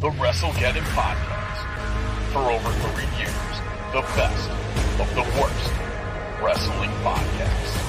the WrestleGeddon Podcast. For over three years, the best of the worst wrestling podcasts.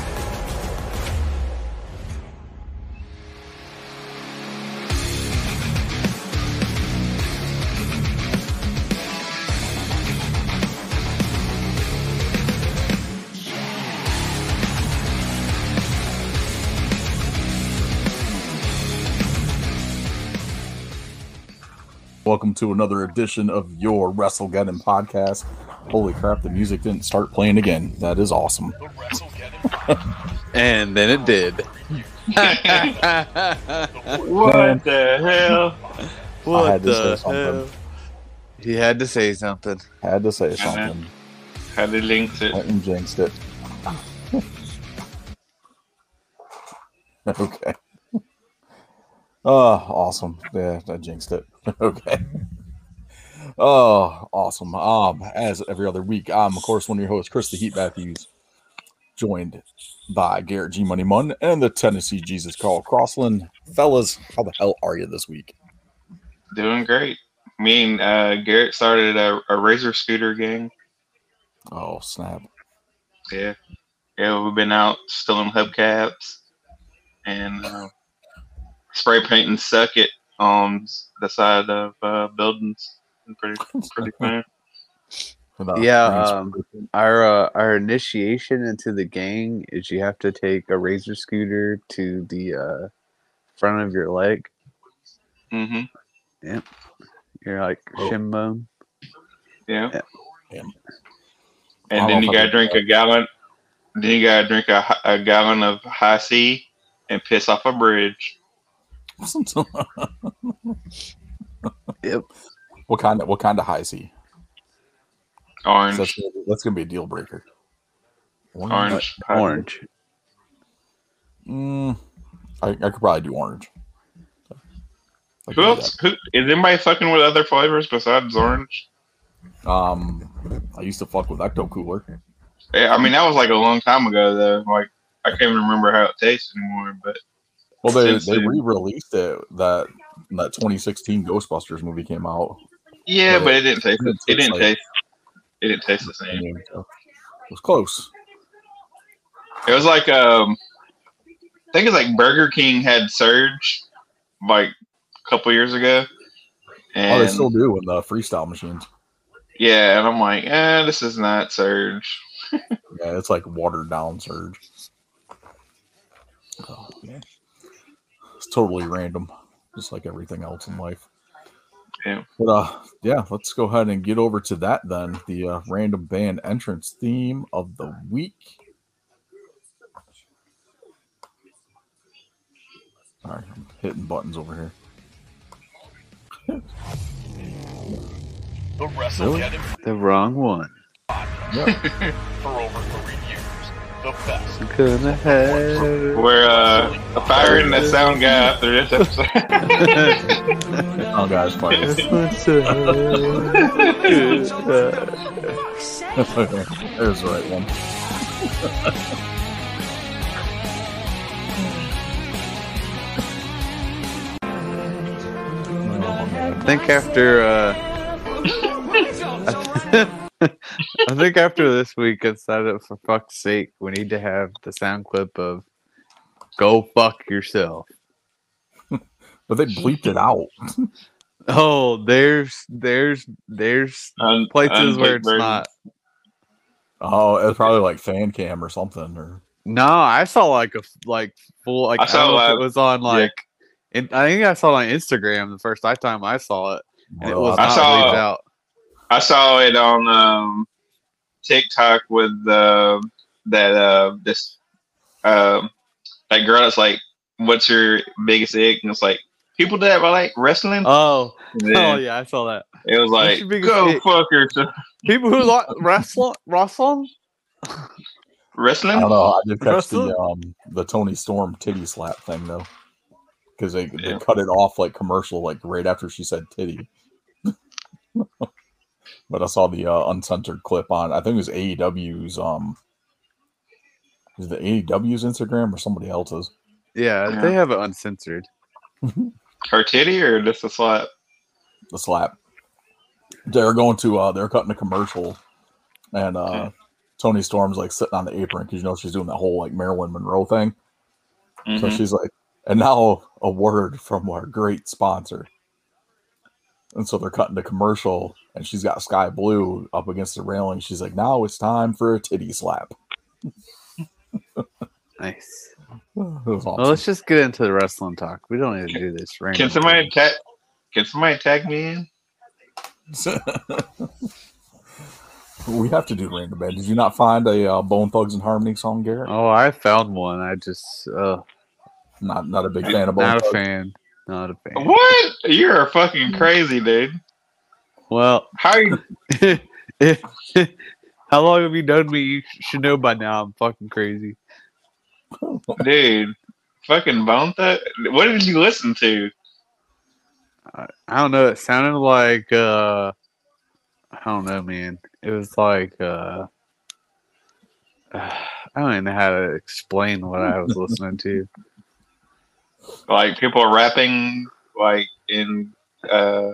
Welcome to another edition of your Wrestle WrestleGeddon podcast. Holy crap, the music didn't start playing again. That is awesome. And then it did. What the hell? What had to the say something. hell? He had to say something. Had to say something. Had to linked it? and jinxed it. okay. Oh, awesome. Yeah, I jinxed it. okay. Oh, awesome. Um, as every other week, I'm of course one of your hosts, Chris the Heat Matthews, joined by Garrett G Money Munn and the Tennessee Jesus Carl Crossland. Fellas, how the hell are you this week? Doing great. Me and uh, Garrett started a, a razor scooter gang. Oh, snap. Yeah, yeah. We've been out stealing hubcaps and uh, spray painting suck it on the side of uh, buildings. Been Pretty, pretty fun. Without Yeah, um. Our uh, our initiation into the gang is you have to take a razor scooter to the uh, front of your leg. Mm-hmm. You're like Oh. shin bone. Yeah. Yeah. Damn. And I then you gotta fucking- drink a gallon. Then you gotta drink a, a gallon of Hi-C and piss off a bridge. Yep. what kind of what kind of high is he? Orange, That's gonna, be, that's gonna be a deal breaker. orange, Orange. Mm, I, I could probably do orange. I Who else? Who is anybody fucking with other flavors besides orange? Um, I used to fuck with Ecto Cooler. Yeah, I mean that was like a long time ago though. Like I can't even remember how it tastes anymore. But Well, they they re-released it that that 2016 Ghostbusters movie came out. yeah, But but it didn't taste. it It didn't like- taste. It didn't taste the same. It was close. It was like um, I think it's like Burger King had Surge, like a couple years ago, and oh, they still do in the freestyle machines. yeah, and I'm like, eh, this is not Surge. Yeah, it's like watered down surge. Oh, man. It's totally random, just like everything else in life. Yeah. But uh, yeah, let's go ahead and get over to that then. The uh, random band entrance theme of the week. All right, I'm hitting buttons over here. The WrestleGeddon The wrong one. Yeah, for over three years. The best. Gonna have. We're uh, firing the sound guy after this episode. oh guys, fine. There's the right one. I think after uh I think after this week I decided for fuck's sake we need to have the sound clip of go fuck yourself. But they bleeped it out. Oh, there's there's there's Un- places where it's unplayed not. Oh, it's probably like fan cam or something. Or No, I saw like a like full like I I, saw, don't know if uh, it was on like in, I think I saw it on Instagram the first time I saw it and it was I not saw- bleeped out. I saw it on um, TikTok with uh, that uh, this um, that girl that's like, "What's your biggest ick?" And it's like people that like wrestling. Oh, oh yeah, I saw that. It was like, "Go ick?" fuck yourself." People who like wrestling wrestling Wrestling? I don't know. I did catch the um the Toni Storm titty slap thing though, because they, they cut it off like commercial like right after she said titty. but I saw the uh, uncensored clip on. I think it was AEW's um. Is it AEW's Instagram or somebody else's? Yeah, Yeah. they have it uncensored. Her titty or just a slap? the slap. They're going to uh they're cutting a commercial and uh Okay. Toni Storm's like sitting on the apron because you know she's doing that whole like Marilyn Monroe thing. So Mhm. she's like, and now a word from our great sponsor. And so they're cutting the commercial, and she's got Skye Blue up against the railing. She's like, now it's time for a titty slap. Nice. It Well, awesome. let's just get into the wrestling talk. We don't need to do this. Can somebody tag? Can somebody tag me in? we have to do random band. Did you not find a uh, Bone Thugs and Harmony song, Garrett? Oh, I found one. I just uh, Not not a big fan of Bone not a Thugs. fan. Not a fan. What? You're fucking crazy, dude. Well, How you? how long have you known me? You should know by now. I'm fucking crazy. dude? Fucking bone that. What did you listen to? I, I don't know. It sounded like uh, I don't know, man. It was like uh, I don't even know how to explain what I was listening to. Like people rapping like in uh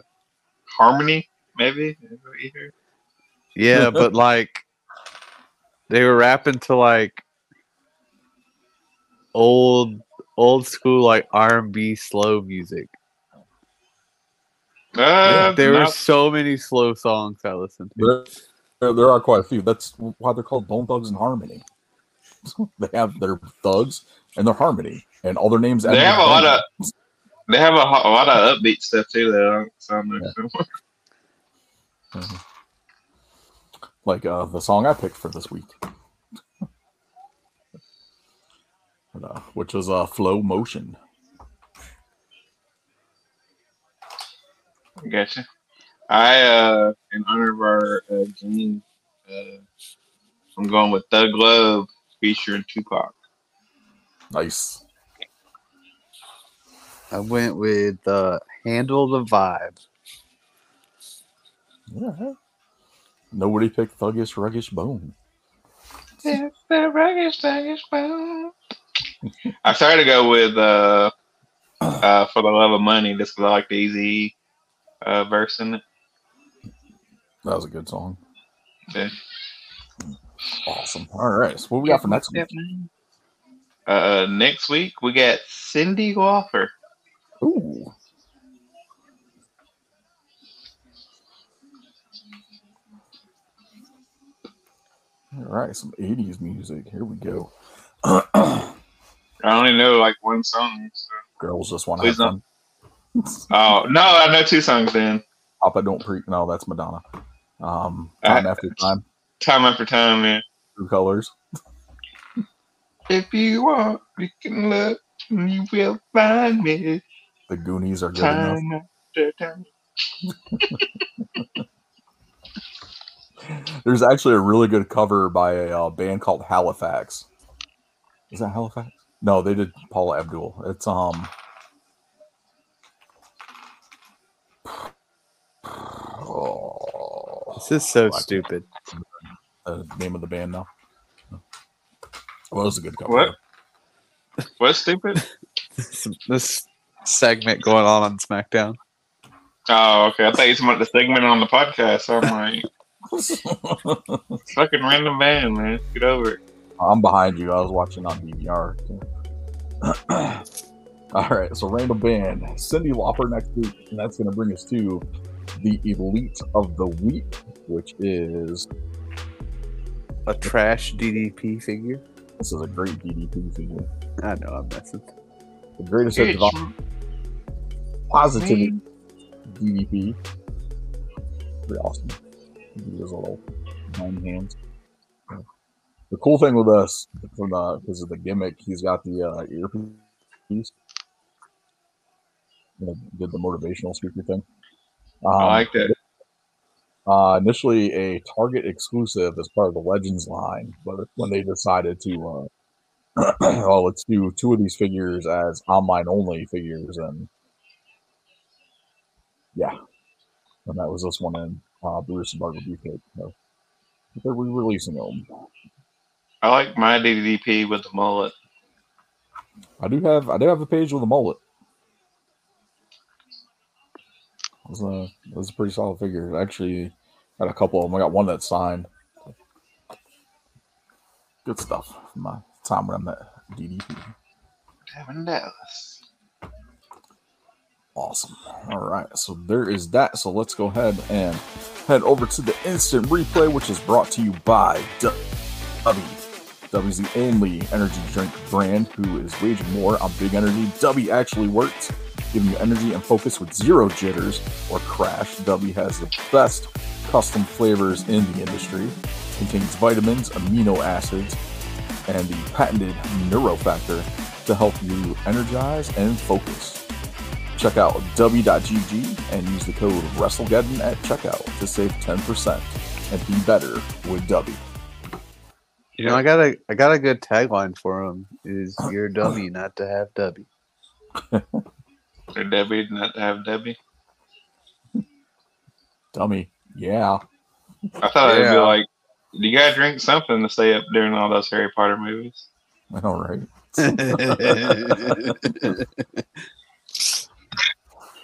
harmony, maybe. Is that what you heard? Yeah, but like they were rapping to like old old school like R and B slow music. Uh, there were not- so many slow songs I listened to. There, there, there are quite a few. That's why they're called Bone Thugs and Harmony. they have their thugs and their harmony, and all their names. They have a lot of they have a, a lot of upbeat stuff too. That don't sound like like uh, the song I picked for this week, But, uh, which was uh, "Flow Motion." Gotcha. I, uh, in honor of our uh, Gene, uh, I'm going with Thug Love featuring Tupac. Nice. I went with uh, "Handle the Vibe." Yeah. Nobody picked Thuggish Ruggish Bone. Thuggish, thuggish, bone. I started to go with uh, uh, For the Love of Money just because I like the easy uh, verse in it. That was a good song. Yeah. Awesome. All right. So what we got for next week? Uh, next week, we got Cyndi Lauper. Ooh. All right, some 80s music. Here we go. I only know like one song. So. Girls just want to have fun. Oh, no, I know two songs then. Papa don't pre. No, that's Madonna. Um, Uh, time after time, Time after time, man. true colors. If you want, you can look, and you will find me. The Goonies are good enough. After time. There's actually a really good cover by a uh, band called Halifax. Is that Halifax? No, they did Paula Abdul. It's um. Oh, This is so stupid. the name of the band now. Well, it was a good cover. What? What's stupid? This, this segment going on on SmackDown. Oh, okay. I thought you meant the segment on the podcast. I'm like, fucking random man, man. Get over it. I'm behind you. I was watching on DVR. All right, so random band, Cyndi Lauper next week, and that's going to bring us to the elite of the week, which is A trash DDP figure. This is a great DDP figure, I know I'm messing. the greatest hit Bitch, of positivity me. DDP. Pretty awesome. He has a little nine hands. The cool thing with us, from the because of the gimmick, he's got the uh, earpiece. You know, did the motivational speaker thing. Um, I like that. Uh, initially a Target exclusive as part of the Legends line, but when they decided to, uh, well, let's do two of these figures as online only figures, and yeah, and that was this one in uh, Brutus the Barber Beefcake. So they're re-releasing them. I like my DDP with the mullet. I do have I do have a page with a mullet. It was a it was a pretty solid figure. Actually, got a couple of them. I got one that's signed. Good stuff from my time when I met DDP. Diamond Dallas. Awesome. All right. So there is that. So let's go ahead and head over to the instant replay, which is brought to you by Dubby. Dubby is the only energy drink brand who is waging war on big energy. Dubby actually works, giving you energy and focus with zero jitters or crash. Dubby has the best custom flavors in the industry, contains vitamins, amino acids, and the patented neurofactor to help you energize and focus. Check out dubby.gg and use the code WrestleGeddon at checkout to save 10% and be better with Dubby. You know, I got a I got a good tagline for him. Is your dummy not to have Dubby? For Dubby not to have Dubby. Dummy. Yeah. I thought it'd be Yeah. like, you gotta drink something to stay up during all those Harry Potter movies. I know, right?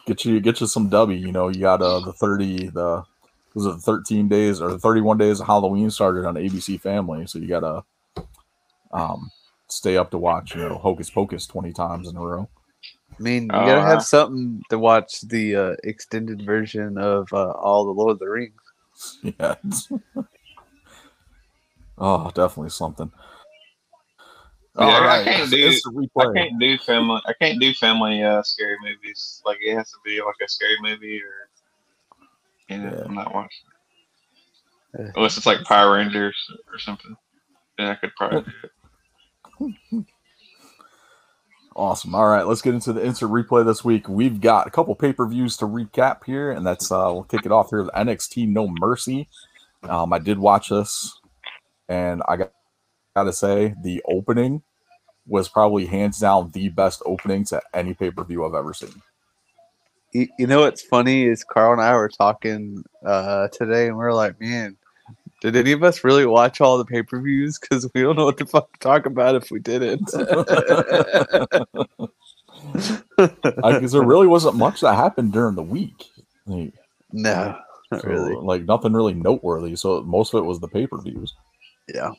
Get you get you some Dubby. You know, you got uh, the 30, the was it 13 days or the 31 days of Halloween started on ABC Family. So you gotta um stay up to watch, you know, Hocus Pocus 20 times in a row. I mean, you Oh, gotta I- have something to watch the uh, extended version of uh, all the Lord of the Rings. Yeah. oh, definitely something. Yeah, I can't so do- it's a I replay. can't do family. I can't do family uh, scary movies. Like it has to be like a scary movie, or Yeah. I'm not watching. Unless it's like Power Rangers or something, then I could probably do it. Awesome. All right, let's get into the instant replay this week. We've got a couple pay per views to recap here, and that's uh, we'll kick it off here with NXT No Mercy. Um, I did watch this, and I got gotta say the opening was probably hands down the best opening to any pay per view I've ever seen. You, you know what's funny is Carl and I were talking uh, today, and we are like, man, did any of us really watch all the pay per views? Because we don't know what the fuck to talk about if we didn't. Because there really wasn't much that happened during the week. Like, no, not so, really. like nothing really noteworthy. So most of it was the pay per views. Yeah.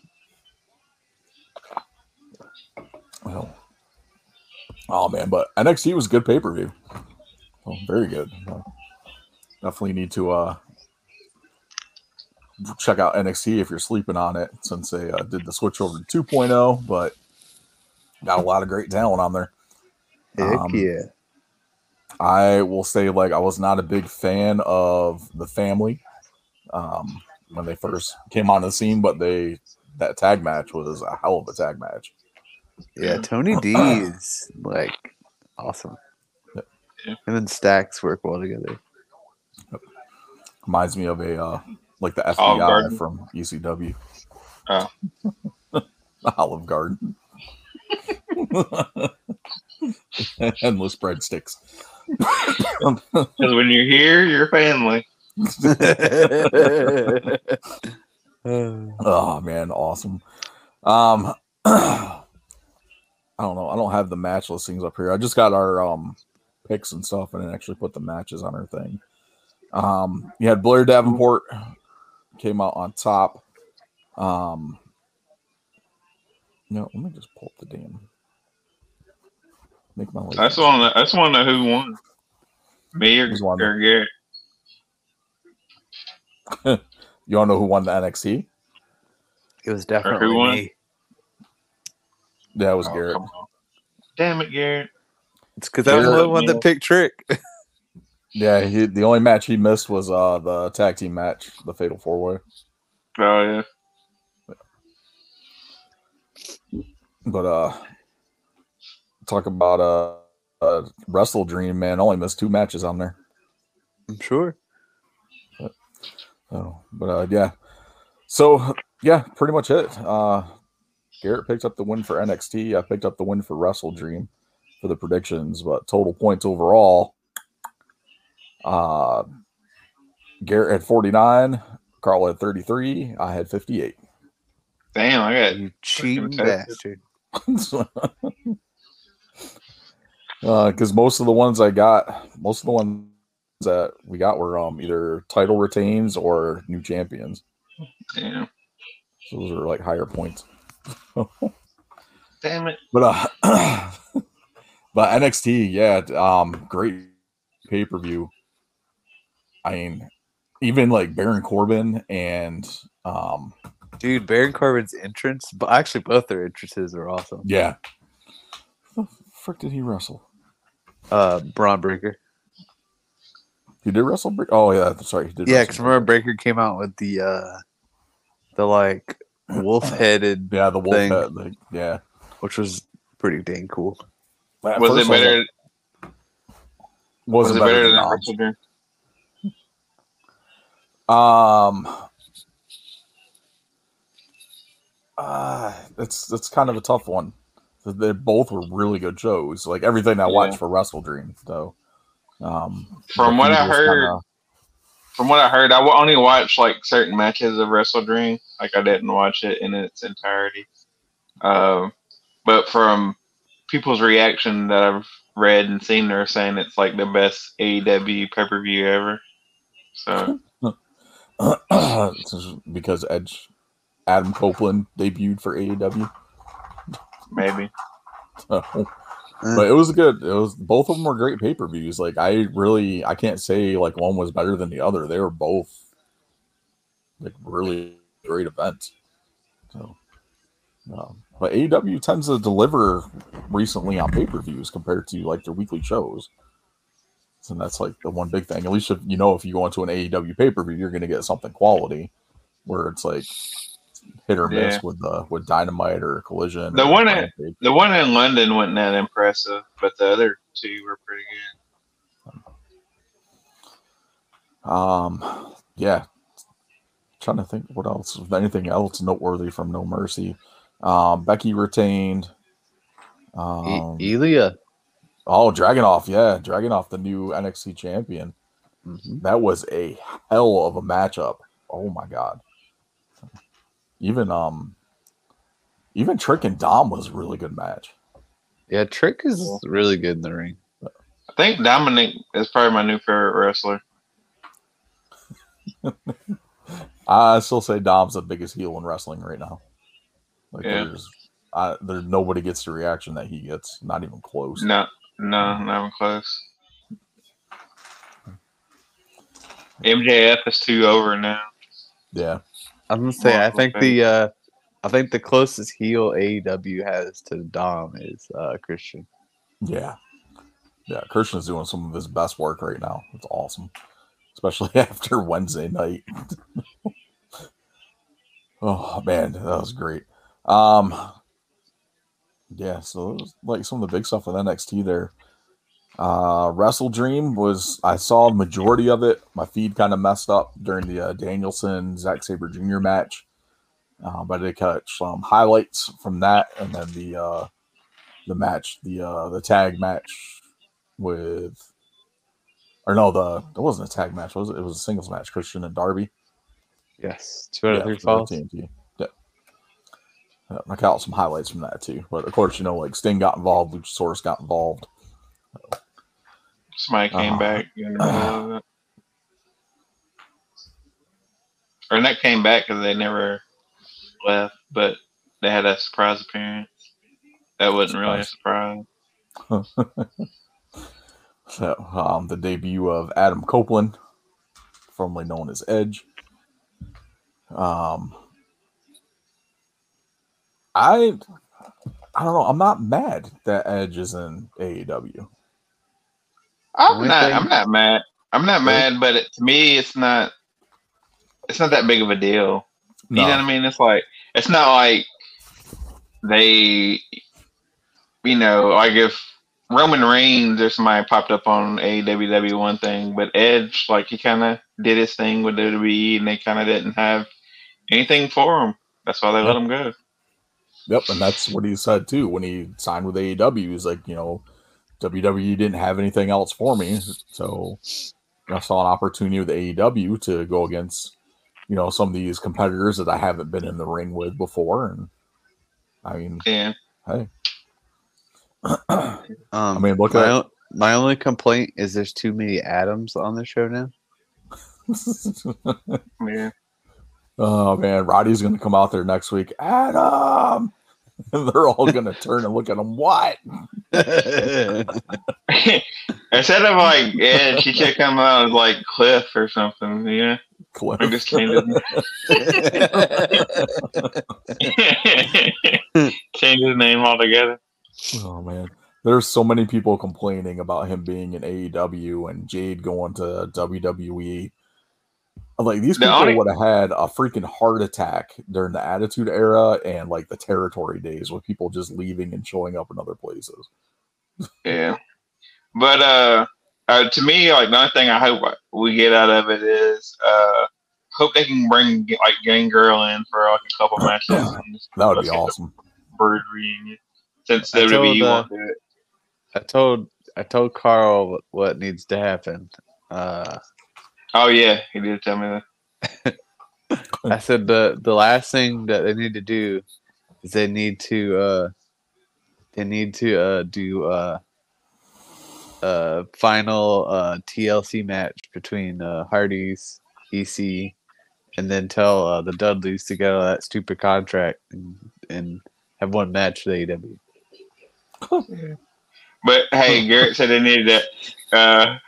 Well, oh man, but NXT was good pay per view. Oh, very good. Uh, definitely need to uh check out NXT if you're sleeping on it, since they uh, did the switch over to 2.0. But got a lot of great talent on there. Heck Um, yeah. I will say, like, I was not a big fan of the family um, when they first came on the scene, but they that tag match was a hell of a tag match. Yeah, Tony D is like awesome. Yeah. Him and Stacks work well together. Reminds me of a uh, like the FBI Garden. from ECW. Oh. Olive Garden. Endless breadsticks. Because when you're here, you're family. Oh man, awesome. Um I don't know. I don't have the match listings up here. I just got our um picks and stuff and actually put the matches on her thing. Um you had Blair Davenport came out on top. Um no, let me just pull up the damn make my life I just want to. I just want to know who won. Me or, won? or Garrett. You want to know who won the NXT? it was definitely won? me. Yeah, was Oh, Garrett. Damn it, Garrett. It's because I'm the Garrett, one that picked Trick. Yeah, he, the only match he missed was uh the tag team match, the Fatal Four Way. Oh yeah. But uh talk about uh, uh Wrestle Dream, man. Only missed two matches on there. I'm sure. So, but uh yeah. So yeah, pretty much it. Uh Garrett picked up the win for NXT. I picked up the win for Wrestle Dream for the predictions, but total points overall. Uh Garrett had 49, Carl had 33, I had 58. Damn, I got. You cheating bastard. because Uh, most of the ones I got, most of the ones that we got were um either title retains or new champions. Yeah. So those are like higher points. Damn it. But uh but NXT, yeah, um great pay-per-view. I mean, even like Baron Corbin and um Dude, Baron Corbin's entrance, but actually both their entrances are awesome. yeah. The frick did he wrestle? Uh, Bron Breakker. He did wrestle. Bre- Oh yeah, sorry. He did. Yeah, because remember Breaker came out with the uh, the like wolf headed, Yeah, the wolf thing. head. Like, yeah. which was pretty dang cool. At Was it better? Was it better than Dream? Um, uh, that's it's kind of a tough one. They both were really good shows. Like everything I Yeah. watched for Wrestle Dream, though. Um, From what I heard, kinda- From what I heard, I only watched like certain matches of Wrestle Dream. Like I didn't watch it in its entirety. Um, but from people's reaction that I've read and seen, they're saying it's like the best AEW pay per view ever. So because Edge, Adam Copeland debuted for AEW. maybe. So, but it was good. It was both of them were great pay per views. Like I really, I can't say like one was better than the other. They were both like really great events. So, um, but AEW tends to deliver recently on pay per views compared to like their weekly shows. And that's like the one big thing. At least if you know if you go into an AEW pay per view, you're going to get something quality. Where it's like hit or miss Yeah. with the with Dynamite or Collision. The or one at- The one in London wasn't that impressive, but the other two were pretty good. Um, yeah. Trying to think what else, if anything else noteworthy from No Mercy. Um, Becky retained. Um, E- Ilja. oh, Dragunov, yeah, Dragunov, the new NXT champion. Mhm. That was a hell of a matchup. Oh my god. Even um, even Trick and Dom was a really good match. Yeah, Trick is really good in the ring. I think Dominic is probably my new favorite wrestler. I still say Dom's the biggest heel in wrestling right now. Like Yeah. there's, I, there's nobody gets the reaction that he gets. Not even close. No, no, not even close. MJF is too over now. Yeah, I'm gonna say I Multiple think the uh, I think the closest heel AEW has to Dom is uh, Christian. yeah, yeah. Christian's doing some of his best work right now. It's awesome, especially after Wednesday night. oh man, that was great. Um, yeah. So it was like some of the big stuff with NXT there. Uh, Wrestle Dream was I saw majority of it. My feed kind of messed up during the uh, Danielson Zack Sabre Jr. match, uh, but I did catch some highlights from that, and then the uh, the match, the uh, the tag match with, or no, the it wasn't a tag match, was it? It was a singles match, Christian and Darby. Yes, two out of Yeah, three falls. TNT. Yeah, I caught some highlights from that too, but of course, you know, like Sting got involved, Luchasaurus got involved. Somebody came Uh-huh. back in the middle of it. Or not came back because they never left, but they had a surprise appearance. That wasn't really a surprise. So, um, the debut of Adam Copeland, formerly known as Edge. Um, I, I don't know. I'm not mad that Edge is in AEW. I'm not. thing- I'm not mad. I'm not mad, but it, to me, it's not. It's not that big of a deal. You know what I mean? It's like it's not like they, you know, like if Roman Reigns or somebody popped up on AEW one thing, but Edge, like he kind of did his thing with WWE, and they kind of didn't have anything for him. That's why they let him go. Yep, and that's what he said too when he signed with AEW. He's like, you know, WWE didn't have anything else for me, so I saw an opportunity with AEW to go against, you know, some of these competitors that I haven't been in the ring with before, and I mean, Yeah, hey, Um, I mean, look my, at o- my only complaint is there's too many Adams on the show now. Yeah. Oh man, Roddy's gonna come out there next week. Adam, and they're all gonna turn and look at him. What? Instead of like Ed, she should come out as like Cliff or something. Yeah. Cliff. I just changed his, changed his name altogether. Oh man, there's so many people complaining about him being in AEW and Jade going to WWE. Like these people only- would have had a freaking heart attack during the Attitude Era and like the Territory days, with people just leaving and showing up in other places. Yeah. But uh, uh to me, like the only thing I hope we get out of it is uh hope they can bring like Gangrel in for like a couple matches. That would be awesome. Brood reunion. Since I told, WWE uh, won't do it. I told I told Carl what, what needs to happen. Uh, Oh yeah, he did tell me that. I said the the last thing that they need to do is they need to uh, they need to uh, do uh, uh, final uh, TLC match between uh, Hardy's EC and then tell uh, the Dudleys to get out of that stupid contract and, and have one match with E AEW. But hey, Garrett said they needed that. Uh,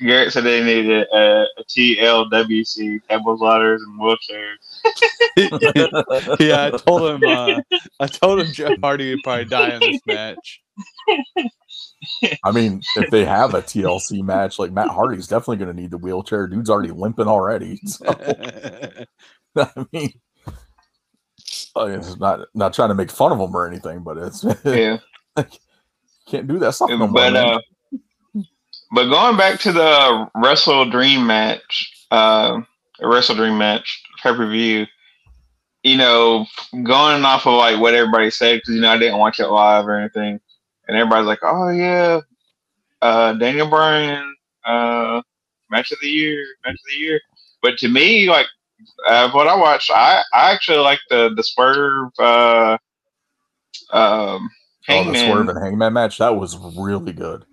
Garrett said they needed a, a TLWC tables, ladders, and wheelchairs. yeah, I told him. Uh, I told him Jeff Hardy would probably die in this match. I mean, if they have a TLC match, like Matt Hardy's definitely going to need the wheelchair. Dude's already limping already. So, I mean, I mean, it's not not trying to make fun of him or anything, but it's Yeah. can't do that stuff no more. but man. uh, but going back to the Wrestle Dream match, uh, Wrestle Dream match pay per view, you know, going off of like what everybody said because you know I didn't watch it live or anything, and everybody's like, oh yeah, uh, Daniel Bryan, uh, match of the year, match of the year. But to me, like uh, what I watched, I I actually like the the Swerve. Uh, um, oh, the Swerve and Hangman match that was really good.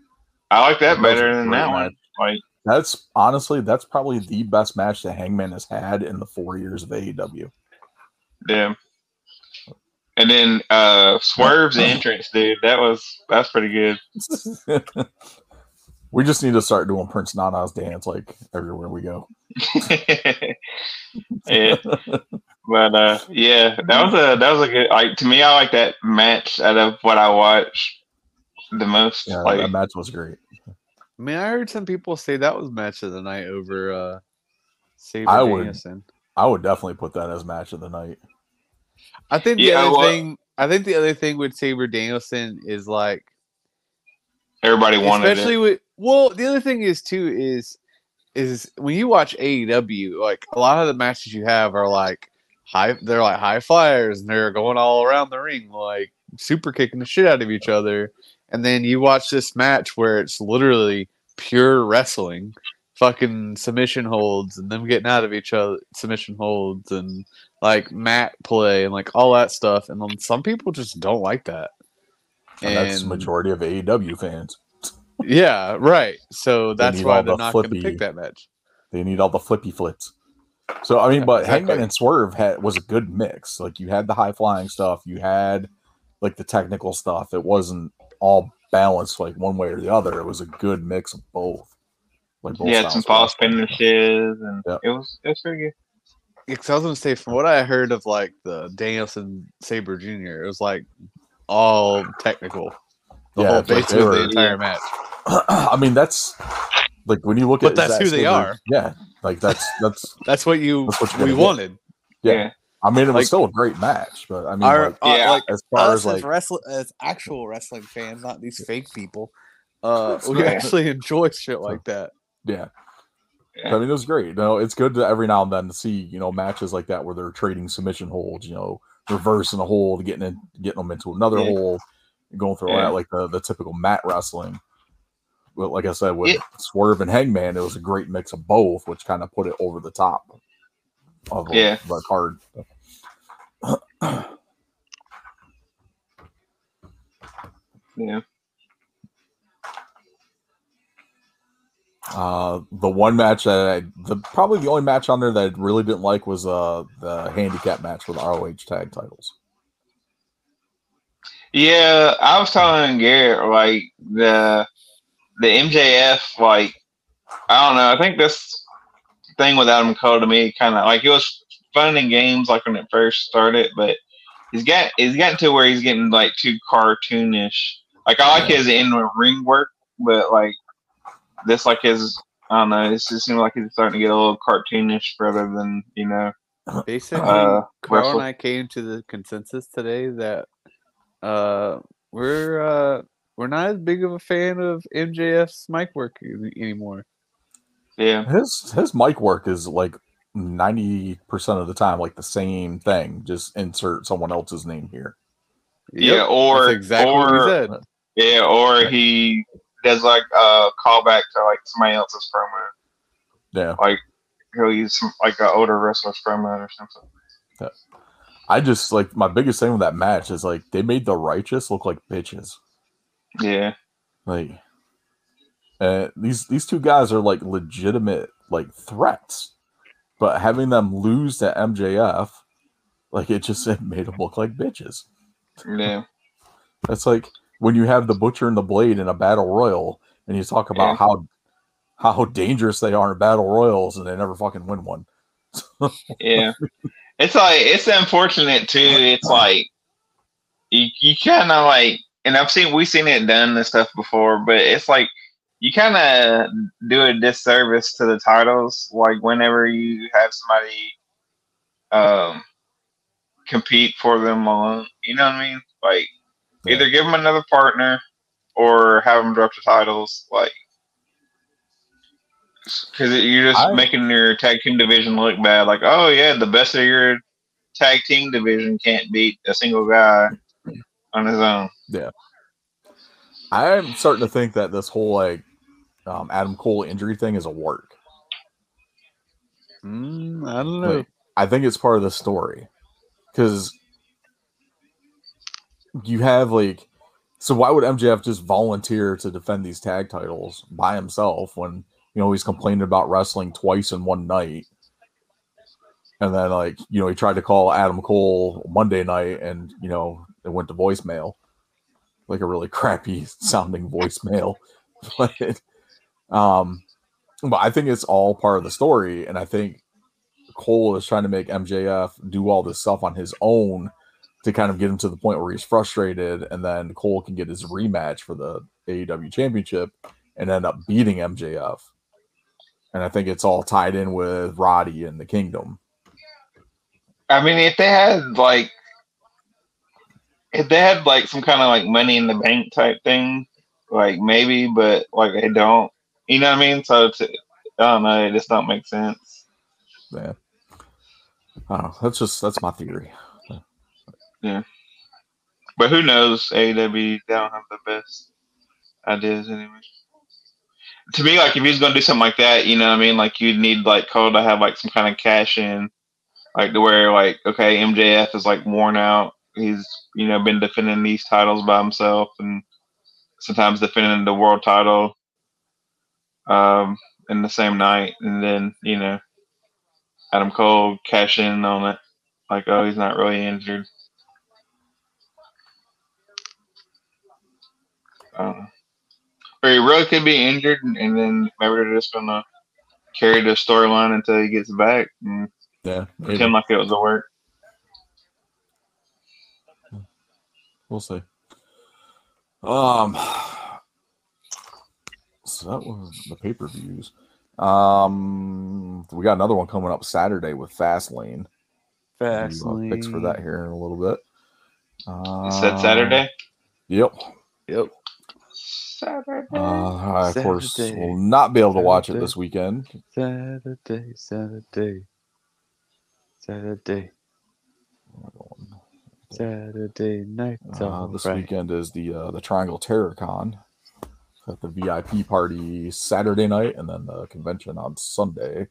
I like that better than that one. Like, That's honestly that's probably the best match that Hangman has had in the four years of AEW. yeah. And then uh Swerve's entrance, dude. That was that's pretty good. we just need to start doing Prince Nana's dance like everywhere we go. yeah. But uh yeah, that was a that was a good like to me I like that match out of what I watched the most. Yeah, like that match was great. I mean, I heard some people say that was match of the night over uh, Sabre I would- Danielson. I would definitely put that as match of the night. I think the Yeah, other well- thing. I think the other thing with Sabre Danielson is like, everybody wanted especially it. with. Well, the other thing is too is is when you watch AEW, like a lot of the matches you have are like high. They're like high flyers, and they're going all around the ring, like super kicking the shit out of each other. And then you watch this match where it's literally pure wrestling, fucking submission holds, and them getting out of each other, submission holds, and like mat play, and like all that stuff. And then some people just don't like that. And, that's the majority of AEW fans. Yeah, right. So that's why they're the not going to pick that match. They need all the flippy flits. So I mean, but Exactly. Hangman and Swerve had was a good mix. Like you had the high flying stuff, you had like the technical stuff. It wasn't all balanced like one way or the other. It was a good mix of both. Like both He had some styles false finishes and Yep. it was it was pretty good. Because I was going to say, from what I heard of like the Danielson Sabre Jr., it was like all technical. The Yeah, whole it's like basically they the were- entire match. I mean, that's like when you look But at But that's Zack who they Sabre- are. Yeah, like that's that's That's what you That's what we get. wanted. yeah. Yeah. I mean, it was Like- still a great match, but I mean, Our, like, uh, Yeah. like as far us as like as wrestling, as actual wrestling fans, not these fake people. Uh, we Right. actually enjoy shit like that. yeah. Yeah. I mean, it was great. You know, it's good to every now and then to see you know matches like that where they're trading submission holds. You know, reversing a hold, getting in, getting them into another Yeah. hold, going through all Yeah. that like the the typical mat wrestling. But like I said, with Yeah. Swerve and Hangman, it was a great mix of both, which kind of put it over the top of Yeah. the card. Yeah. Uh, the one match that I, the probably the only match on there that I really didn't like was uh the handicap match for the ROH tag titles. Yeah, I was telling Garrett like the the MJF like I don't know. I think this thing with Adam Cole to me kind of like it was fun in games like when it first started, but he's got he's gotten to where he's getting like too cartoonish. Like I like his in ring work, but like this like his I don't know. It just seems like he's starting to get a little cartoonish rather than you know. Basically, Uh, Carl wrestle. and I came to the consensus today that uh, we're uh, we're not as big of a fan of MJF's mic work anymore. Yeah, His his mic work is like ninety percent of the time like the same thing. Just insert someone else's name here. Yeah, or- that's exactly what or- he said. yeah. Or he does like a callback to like somebody else's promo. Yeah, like He'll use some like an older wrestler's promo or something. I just like my biggest thing with that match is like they made the righteous look like bitches. Yeah, Like, uh, these these two guys are like legitimate like threats, but having them lose to MJF, like it just it made them look like bitches. yeah, That's like when you have the butcher and the blade in a battle royal, and you talk about Yeah. how how dangerous they are in battle royals, and they never fucking win one. yeah. It's like it's unfortunate too. It's like you you kind of like, and I've seen we've seen it done and stuff before, but it's like you kind of do a disservice to the titles. Like whenever you have somebody um compete for them alone, you know what I mean? Like Yeah. either give them another partner or have them drop the titles. Like because you're just I- making your tag team division look bad. Like, oh yeah, the best of your tag team division can't beat a single guy on his own. Yeah. I'm starting to think that this whole like um, Adam Cole injury thing is a work. Mm, I don't know. Like, I think it's part of the story because you have like, so why would MJF just volunteer to defend these tag titles by himself when you know he's complaining about wrestling twice in one night? And then like you know he tried to call Adam Cole Monday night and you know it went to voicemail, like a really crappy sounding voicemail. but um, but I think it's all part of the story, and I think Cole is trying to make MJF do all this stuff on his own to kind of get him to the point where he's frustrated, and then Cole can get his rematch for the AEW championship and end up beating MJF. And I think it's all tied in with Roddy and the Kingdom. I mean, if they had like, if they had like some kind of like money in the bank type thing, like maybe, but like they don't. You know what I mean? So to, I don't know. It just don't make sense. Yeah. I don't know. That's just that's my theory. Yeah. But who knows? AEW they don't have the best ideas anyway. To me, like if he's gonna do something like that, you know what I mean? Like you'd need like Cole to have like some kind of cash in, like to where like okay, MJF is like worn out. He's you know been defending these titles by himself and sometimes defending the world title um in the same night and then, you know, Adam Cole cash in on it. Like, oh he's not really injured. Um, or he really could be injured, and, and then maybe they're just gonna carry the storyline until he gets back and Yeah. maybe. pretend like it was a work. We'll see. Um, so that was the pay per views. Um, we got another one coming up Saturday with Fastlane. Fast We'll, uh, Picks for that here in a little bit. Uh, You said Saturday. Yep. Yep. Saturday. Uh, I, of course, Saturday. will not be able to watch it this weekend. Saturday, Saturday, Saturday, Saturday night. Uh, this weekend is the uh, the Triangle Terror Con. At the VIP party Saturday night, and then the convention on Sunday.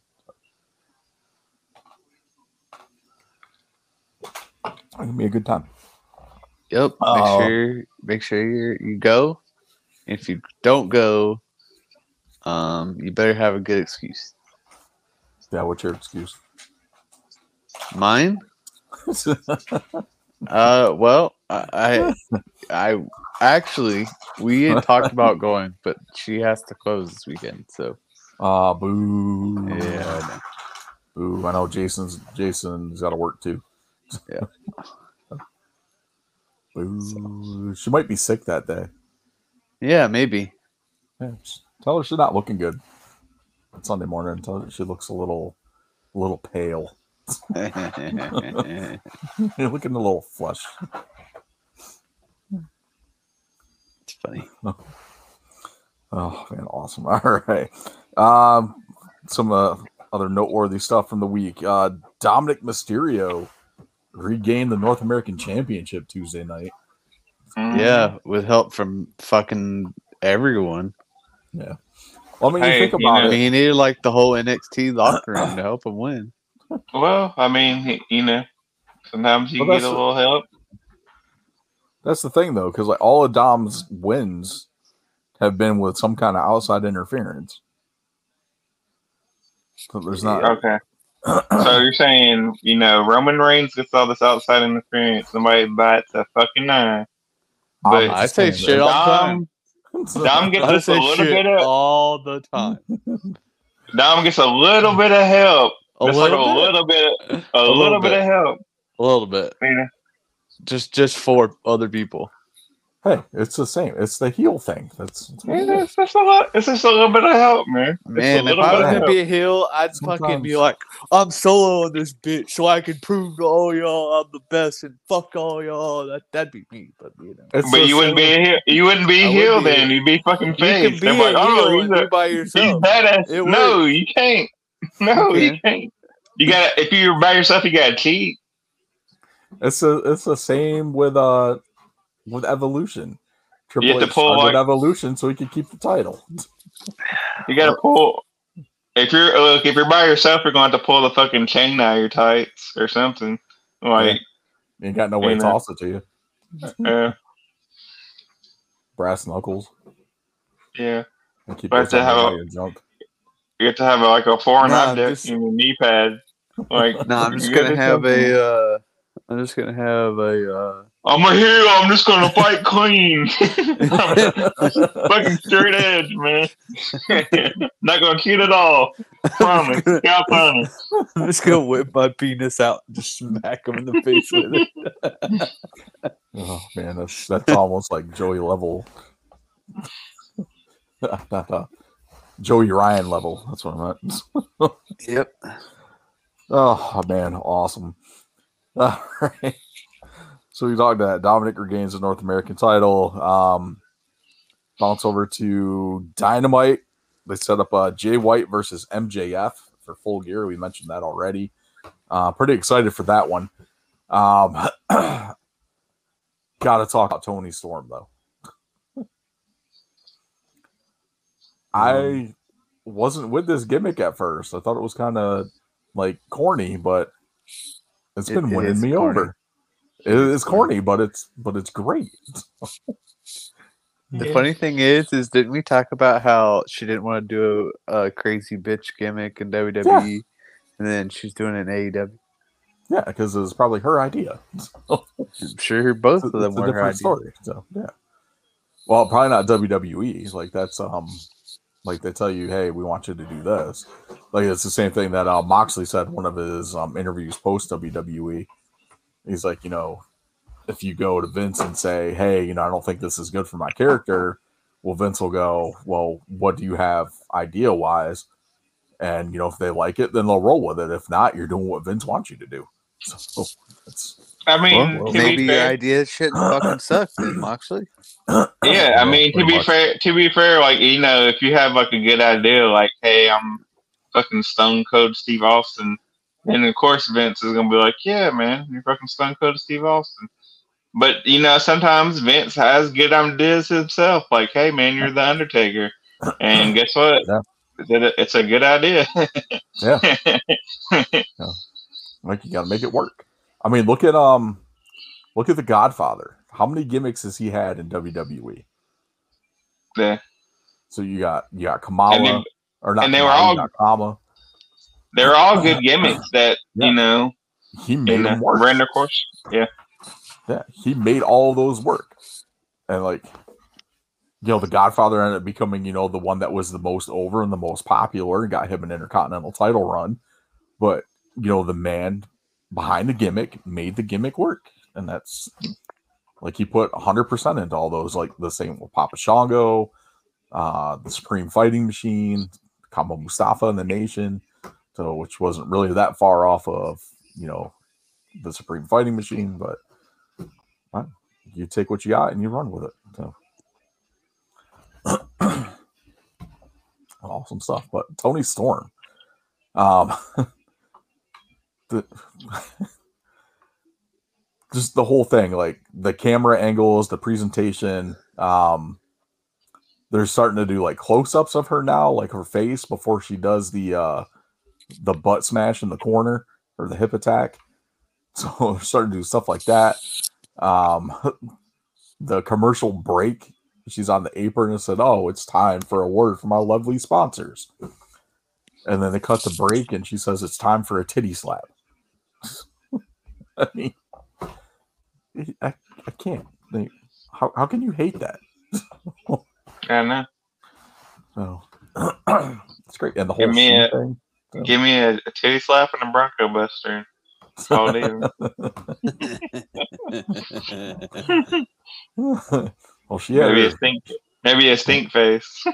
It's gonna be a good time. Yep. Make Oh. sure, make sure you you go. If you don't go, um, you better have a good excuse. Yeah, what's your excuse? Mine? Uh, well, I, I, I actually we had talked about going, but she has to close this weekend. So Ah, boo. yeah, I know. Boo. I know Jason's Jason's got to work too. Yeah. Boo. She might be sick that day. yeah, maybe. Yeah, tell her she's not looking good. Sunday morning, tell her she looks a little, a little pale. it's You're looking a little flushed. It's funny. Oh man, awesome! All right, um, some uh, other noteworthy stuff from the week. Uh, Dominic Mysterio regained the North American Championship Tuesday night. Mhm. Yeah, with help from fucking everyone. Well, I mean, Hey, you think you about I know- it. mean, he needed like the whole NXT locker room to help him win. Well, I mean, you know, sometimes you Well, get that's a the- little help. That's the thing, though, because like all of Dom's wins have been with some kind of outside interference. So there's not. Okay. so you're saying, you know, Roman Reigns gets all this outside interference, somebody bites a fucking nine. I'm but- I say shit that- all the time. Dom, Dom gets I just a little bit of all the time. Dom gets a little bit of help. A Just like a little bit. little bit, of, a, little little bit bit. of help. A little bit. You know? Just just for other people. Hey, it's the same. It's the heel thing. That's, that's what it Yeah. It's just a little, it's just a little bit of help, man. Man, if I bit was gonna be a heel, I'd fucking be like, I'm solo on this bitch, so I can prove to all y'all I'm the best, and fuck all y'all. That that'd be me, but you know. It's But the you wouldn't be a heel. You wouldn't be a would heel be then. You'd be fucking You face. can be They're a like, oh, he's a, do by he's badass. It No, you can't. No, You you can't. You got to if you're by yourself, you got to cheat. It's a, it's the same with uh with evolution. Triple have to pull, like- evolution so he could keep the title. You got to pull. If you're look, if you're by yourself, you're going to have to pull the fucking chain out of your tights or something. Like, You ain't got no way to toss it to you. uh, Brass knuckles. yeah, And keep Right those to have a- junk. You have to have like a foreign Nah, object just- in your knee pad. Like, No, I'm just you gotta gonna have something. a. Uh, I'm just gonna have a. Uh, I'm a heel. I'm just gonna fight clean. fucking straight edge, man. Not gonna cheat at all. Promise. God promise. I'm just gonna whip my penis out and just smack him in the face with it. Oh man, that's that's almost like Joey level. Joey Ryan level. That's what I meant. Yep. Oh man, awesome. All right. So we talked that Dominic regains the North American title. Um, bounce over to Dynamite. They set up uh, Jay White versus MJF for full gear. We mentioned that already. Uh, pretty excited for that one. Um, gotta talk about Toni Storm though. I wasn't with this gimmick at first. I thought it was kind of like corny, but it's been it winning is me corny. over. It is corny, but it's but it's great. The funny thing is, is didn't we talk about how she didn't want to do a, a crazy bitch gimmick in WWE, and then she's doing an in AEW? Yeah, because it was probably her idea. I'm sure both It's, of them it's a were her different idea. story. So yeah. Well, probably not WWE. Like that's um, like they tell you, hey, we want you to do this. Like it's the same thing that uh, Moxley said one of his um interviews post WWE. He's like, you know, if you go to Vince and say, hey, you know, I don't think this is good for my character, well, Vince will go, well, what do you have idea wise? And you know, if they like it, then they'll roll with it. If not, you're doing what Vince wants you to do. So it's I mean, Well, to Maybe your fair, idea shouldn't fucking suck, then, Moxley. yeah. I mean, to be fair, to be fair, like you know, if you have like a good idea, like, hey, I'm fucking Stone Cold Steve Austin, then of course Vince is gonna be like, yeah, man, you're fucking Stone Cold Steve Austin. But you know, sometimes Vince has good ideas himself. Like, hey, man, you're the Undertaker, and guess what? Yeah. It- It's a good idea. Yeah. Like you got to make it work. I mean, look at um, look at the Godfather. How many gimmicks has he had in WWE? Yeah. So you got you got Kamala And they- or not and they were all- you got Kama. They're all good gimmicks that Yeah. you know. He made them work. Of course. Yeah. Yeah, he made all those work. And like you know, the Godfather ended up becoming, you know, the one that was the most over and the most popular and got him an intercontinental title run. But, you know, the man behind the gimmick made the gimmick work. And that's like he put 100% into all those, like the same with Papa Shango, uh, the Supreme Fighting Machine, Kama Mustafa and the Nation. So, which wasn't really that far off of, you know, the Supreme Fighting Machine, but you take what you got and you run with it. So. awesome stuff. But Toni Storm, um, the just the whole thing, like the camera angles, the presentation. Um, they're starting to do like close-ups of her now, like her face before she does the uh the butt smash in the corner or the hip attack. So they're starting to do stuff like that. Um, the commercial break she's on the apron and said, "Oh, it's time for a word from our lovely sponsors." And then they cut the break, and she says, "It's time for a titty slap." I mean, I, I can't. Like, how how can you hate that? I know. So oh. it's great, and the Give whole me a- thing. Give me a, a titty slap and a Bronco Buster. All is. well, she had maybe her, a stink. Maybe a stink face.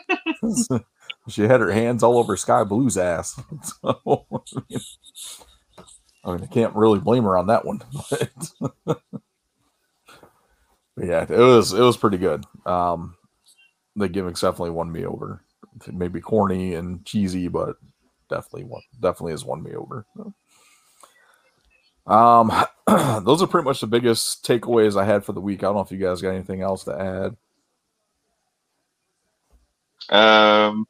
she had her hands all over Skye Blue's ass. So, I mean, I mean, I can't really blame her on that one. But, yeah, it was it was pretty good. Um, the gimmicks definitely won me over. Maybe corny and cheesy, but definitely one definitely has won me over. Um, those are pretty much the biggest takeaways I had for the week. I don't know if you guys got anything else to add. Um,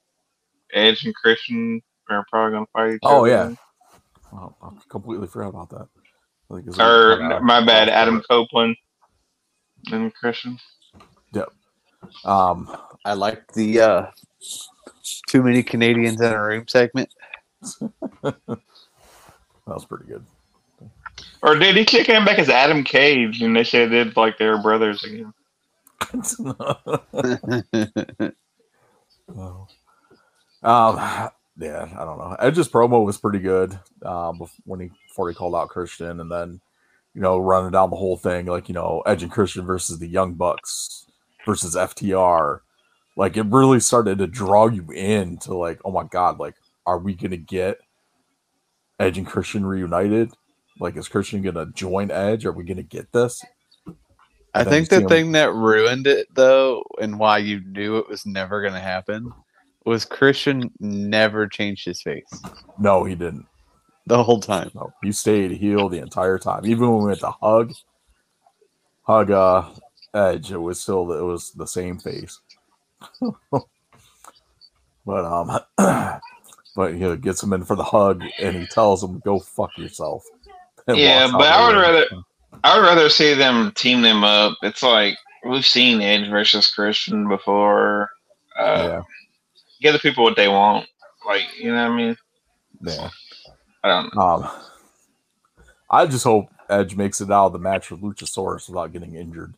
Edge and Christian are probably gonna fight each Oh, other. yeah. Oh, I completely forgot about that. Or my bad, Adam Copeland and Christian. Yep. Um, I like the uh, too many Canadians in a room segment. that was pretty good. Or did he kick him back as Adam Cage and they said they like they were brothers again? Oh. um, yeah, I don't know. Edge's promo was pretty good. Um, when he before he called out Christian, and then you know running down the whole thing, like you know Edge and Christian versus the Young Bucks versus FTR. Like it really started to draw you in to like, oh my god, like are we gonna get Edge and Christian reunited? Like is Christian gonna join Edge? Are we gonna get this? I think the him- thing that ruined it though, and why you knew it was never going to happen, was Christian never changed his face No, he didn't. the whole time. No, he stayed heel the entire time. Even when we went to hug, hug uh Edge, it was still it was the same face. but um, but he gets him in for the hug, and he tells him, "Go fuck yourself." Yeah, but I would rather- I would rather see them team them up. It's like we've seen Edge versus Christian before. Uh, Yeah, Give the people what they want. Like you know what I mean? yeah. I don't know. Um, I just hope Edge makes it out of the match with Luchasaurus without getting injured.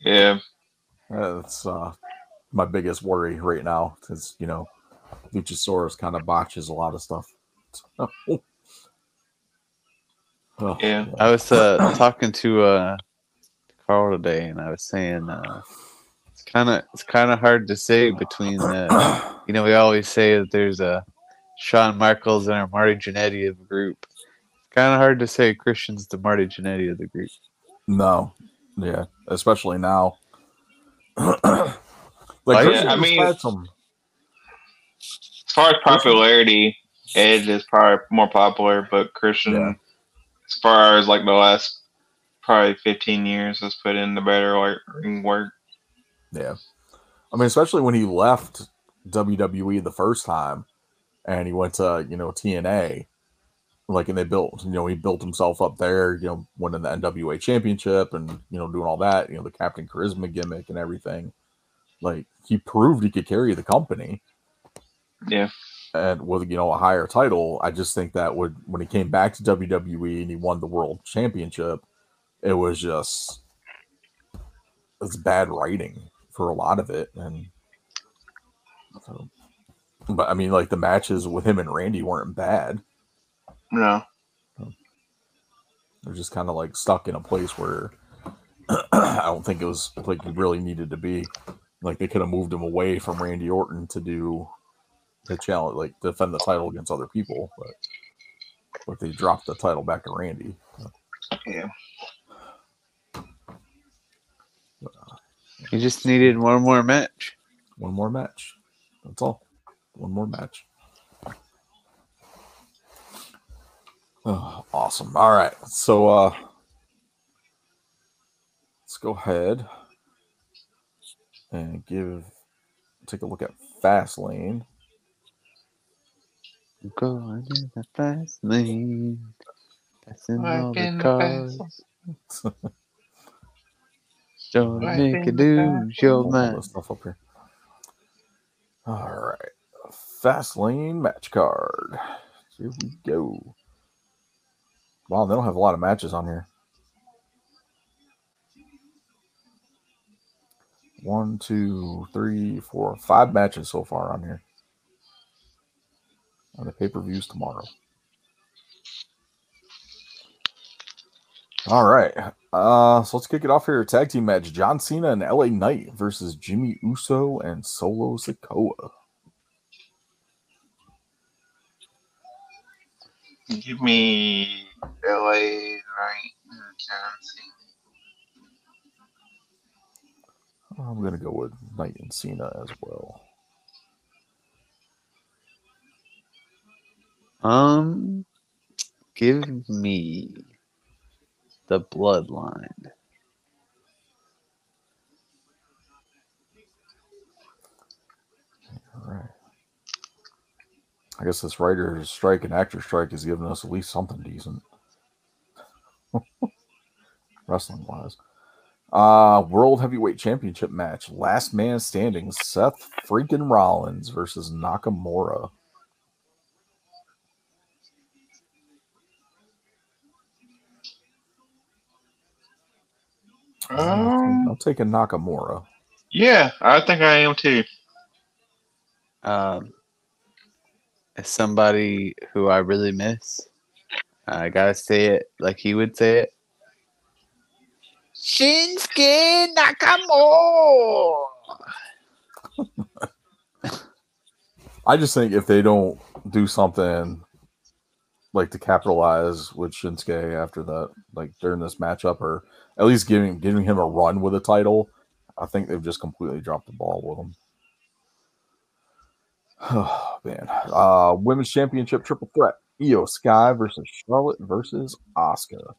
Yeah, That's uh, my biggest worry right now because you know Luchasaurus kind of botches a lot of stuff. Oh, Yeah. I was uh, talking to uh, Carl today, and I was saying uh, it's kind of it's kind of hard to say between the you know we always say that there's a Shawn Michaels and a Marty Jannetty of the group. It's kind of hard to say Christian's the Marty Jannetty of the group. No, yeah, especially now. like Oh, yeah, I mean- some. as far as popularity, Edge is probably more popular, but Christian, Yeah. as far as like the last probably fifteen years, has put in the better like ring work. Yeah, I mean, especially when he left WWE the first time, and he went to you know TNA, like, and they built, you know, he built himself up there, you know, winning the NWA championship, and you know, doing all that, you know, the Captain Charisma gimmick and everything. Like he proved he could carry the company Yeah. and with you know a higher title. I just think that would when he came back to WWE and he won the world championship, it was just it's bad writing for a lot of it. And so, but I mean, like the matches with him and Randy weren't bad. No. They're just kind of like stuck in a place where I don't think it was like it really needed to be. Like they could have moved him away from Randy Orton to do the challenge, like defend the title against other people, but but they dropped the title back to Randy. Yeah. He just needed one more match. One more match. That's all. One more match. Oh, awesome. All right. So uh let's go ahead and give take a look at Fastlane. Going in the fast lane. Passing all Working the the cars. Don't Working make you the lose your All mind. stuff up here. All right. Fastlane match card. Here we go. Wow, they don't have a lot of matches on here. One, two, three, four, five matches so far on here. On the pay per views tomorrow. All right. Uh, so let's kick it off here. Tag team match: John Cena and LA Knight versus Jimmy Uso and Solo Sikoa. Give me LA right Johnson. I'm gonna go with Knight and Cena as well. Um, give me the bloodline. I guess this writer's strike and actor strike has given us at least something decent, wrestling wise. Uh, World Heavyweight Championship match: Last Man Standing: Seth freaking Rollins versus Nakamura. Um, I'm taking Nakamura. yeah, I think I am too. Um, as somebody who I really miss, I gotta say it like he would say it. Shinsuke Nakamura. I just think if they don't do something like to capitalize with Shinsuke after that, like during this matchup, or at least giving giving him a run with a title, I think they've just completely dropped the ball with him. Oh man. Uh women's championship triple threat. Iyo Sky versus Charlotte versus Asuka.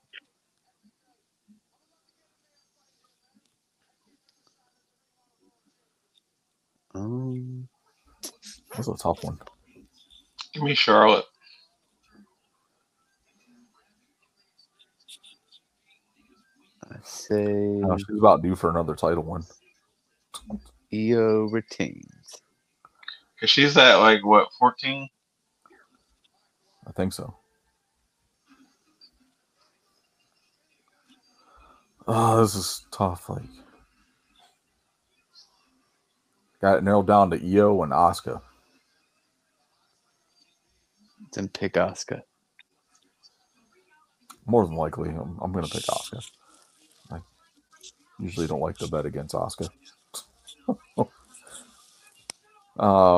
Um, That's a tough one. Give me Charlotte. I say Uh, she's about due for another title one. Io retains. Cause she's at like what, fourteen? I think so. Oh, this is tough. Like, got it narrowed down to Io and Asuka. Then pick Asuka. More than likely, I'm, I'm going to pick Asuka. Usually don't like to bet against Asuka. uh,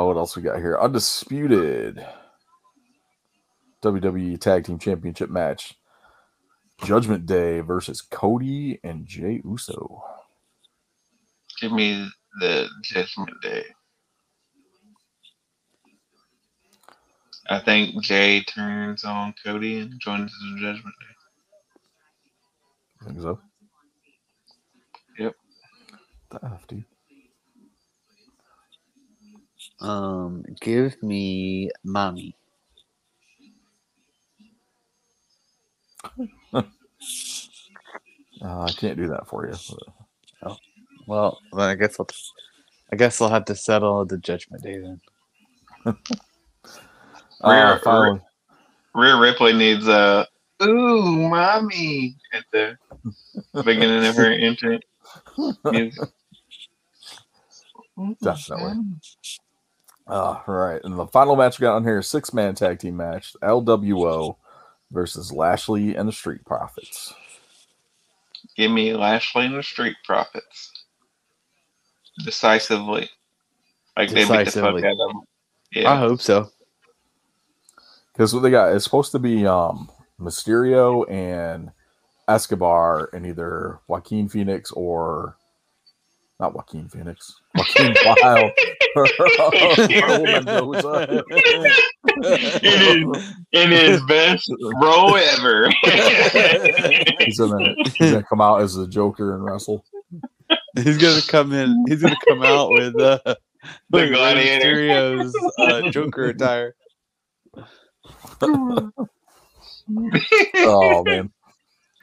what else we got here? Undisputed WWE Tag Team Championship match. Judgment Day versus Cody and Jay Uso. Give me the Judgment Day. I think Jay turns on Cody and joins the Judgment Day. Think so. Yep. The F, dude. Um, give me mommy. Uh, I can't do that for you. Well, then I guess I'll. T- I guess I'll have to settle the Judgment Day then. Uh, Rhea- Rhea Ripley needs a ooh, mommy at the beginning of her entrance. Music. Definitely. Uh, right. And the final match we got on here is six man tag team match LWO versus Lashley and the Street Profits. Give me Lashley and the Street Profits. Decisively. Like they beat the fuck Decisively. out of them. I hope so. Because what they got is supposed to be um Mysterio and Escobar and either Joaquin Phoenix or not Joaquin Phoenix, Joaquin Wild. Raul Mendoza. in, his, in his best role ever. he's gonna he's gonna come out as the Joker and wrestle. He's gonna come in. He's gonna come out with uh, The with Gladiator. Mysterio's uh, Joker attire. Oh man.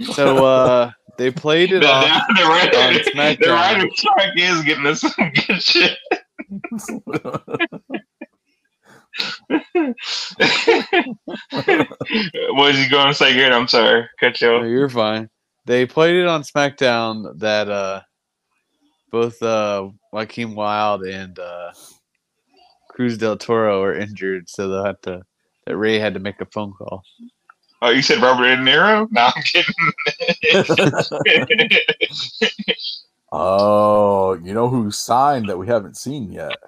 So uh, they played it off. the, the, writer, on the SmackDown. writer strike is getting us some good shit. what is he going to say here? I'm sorry. Cut you No, off. you're fine. They played it on SmackDown that uh, both uh, Joaquin Wilde and uh, Cruz del Toro are injured, so they'll have to. That Ray had to make a phone call. Oh, you said Robert De Niro? No, I'm kidding. oh, you know who signed that we haven't seen yet?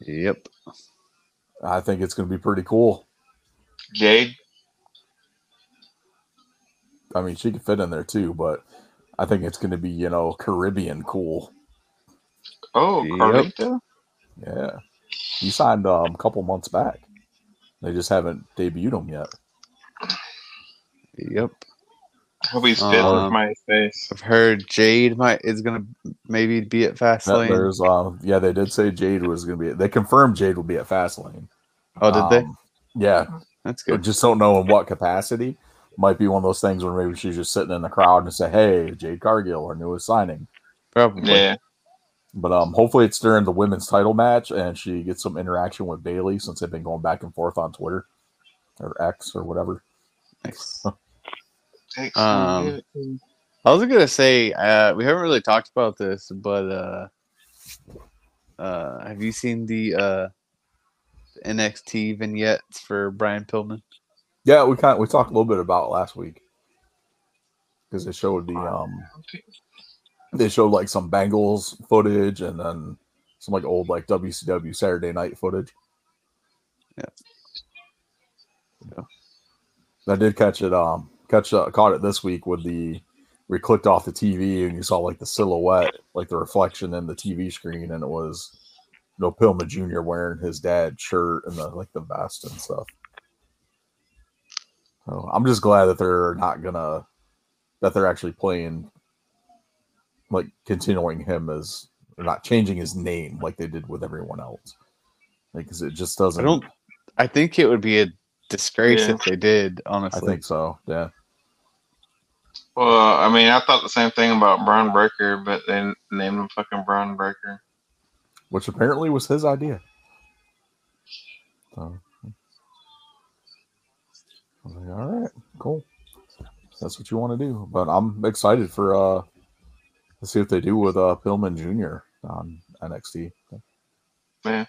Yep. I think it's gonna be pretty cool. Jade? I mean, she could fit in there too, but I think it's gonna be, you know, Caribbean cool. Oh, Yep. Carlito? Yeah. He signed um, a couple months back. They just haven't debuted them yet. Yep. I hope he's fit Um, with my face. I've heard Jade might is gonna maybe be at That- Fastlane. There's um yeah, they did say Jade was gonna be they confirmed Jade will be at Fastlane. Oh, did they? Um, Yeah. That's I good. just don't know in what capacity. Might be one of those things where maybe she's just sitting in the crowd and say, Hey, Jade Cargill, our newest signing. Probably. Yeah. But um, hopefully it's during the women's title match and she gets some interaction with Bayley since they've been going back and forth on Twitter or X or whatever. Nice. Take Um, I was gonna say uh, we haven't really talked about this, but uh, uh, have you seen the uh, NXT vignettes for Brian Pillman? Yeah, we kind of, we talked a little bit about it last week because they showed the um they showed like some Bengals footage and then some like old like WCW Saturday Night footage. Yeah. Yeah. I did catch it. Um, catch uh, caught it this week with the we clicked off the TV and you saw like the silhouette, like the reflection in the TV screen, and it was you know Pillman Jr. wearing his dad's shirt and the like the vest and stuff. So I'm just glad that they're not gonna that they're actually playing like continuing him as not changing his name like they did with everyone else. Because it just doesn't. I don't. I think it would be a disgrace Yeah. if they did. Honestly, I think so. Yeah. Well, I mean, I thought the same thing about Bron Breakker, but they named him fucking Bron Breakker. Which apparently was his idea. So like, all right, cool. That's what you want to do. But I'm excited for uh to see what they do with uh Pillman Jr. on NXT. Yeah.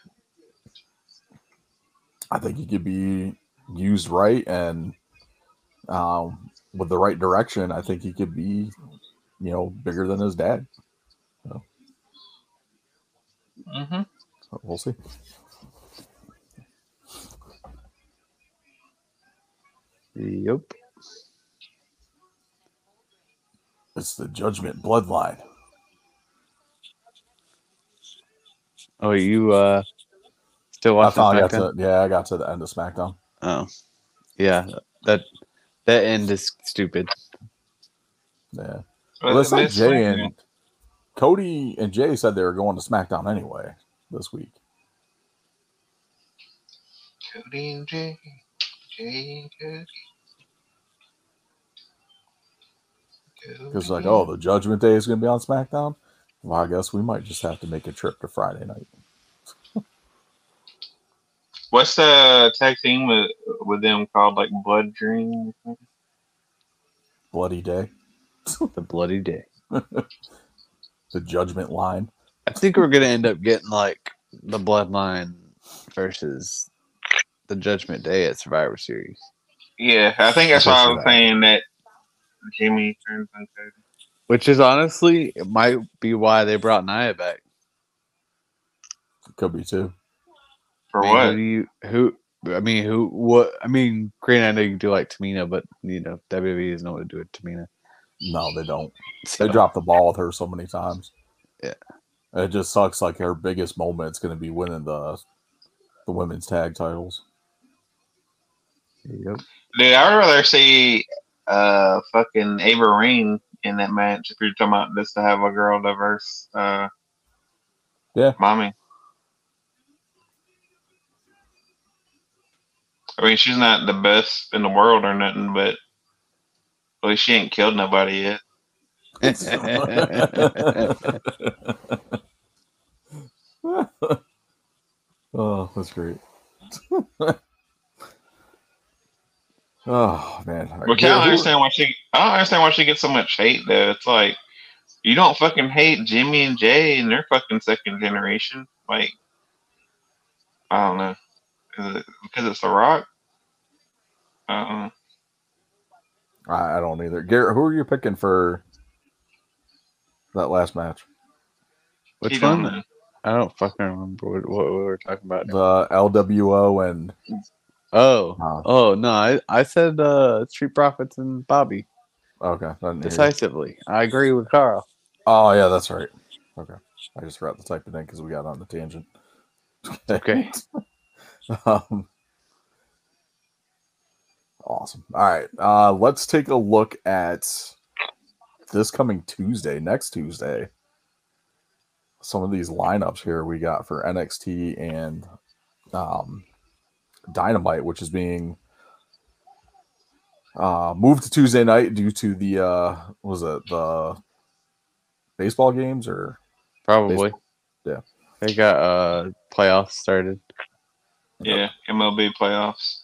I think he could be used right and um, with the right direction, I think he could be, you know, bigger than his dad. Mm-hmm. So we'll see. yep. It's the Judgment Bloodline. Oh, you uh, still I watching finally got to, yeah, I got to the end of SmackDown. Oh, yeah. That that end is stupid. Yeah. Well, they said Jay and Cody and Jay said they were going to SmackDown anyway this week. Cody and Jay. Jay and Cody. Because like, oh, the Judgment Day is going to be on SmackDown. Well, I guess we might just have to make a trip to Friday night. What's the tag team with with them called? Like Blood Dream? Bloody day. The bloody day. The judgment line. I think we're gonna end up getting like the bloodline versus the Judgment Day at Survivor Series. Yeah, I think that's I why I was saying that Jimmy turns into. Which is honestly it might be why they brought Nia back. Could be too. For I mean, what? Who you who I mean who what I mean, granted I know you do like Tamina, but you know, WWE doesn't know what to do with Tamina. No, they don't. So, They dropped the ball with her so many times. Yeah. It just sucks. Like her biggest moment is going to be winning the the women's tag titles. Yep. Dude, I'd rather see uh fucking Ava Raine in that match if you're talking about this to have a girl diverse uh Yeah. mommy. I mean she's not the best in the world or nothing, but at least she ain't killed nobody yet. oh, that's great. oh man. All right, But I don't who- understand why she I don't understand why she gets so much hate though. It's like you don't fucking hate Jimmy and Jay and they're fucking second generation. Like I don't know. Is it because it's The Rock? I don't. I, I don't either. Garrett, who are you picking for that last match? Which You one? I don't fucking remember what, what we were talking about. The LWO and Oh, uh, oh no! I I said uh, Street Profits and Bobby okay. I didn't hear you. decisively. I agree with Carl. Oh yeah, that's right. Okay, I just forgot to type it in because we got on the tangent. Okay. um, awesome. All right, uh, let's take a look at this coming Tuesday, next Tuesday. Some of these lineups here we got for NXT and um, Dynamite, which is being uh, moved to Tuesday night due to the uh, what was it the baseball games or Probably. Yeah. They got uh playoffs started. Yeah, MLB playoffs.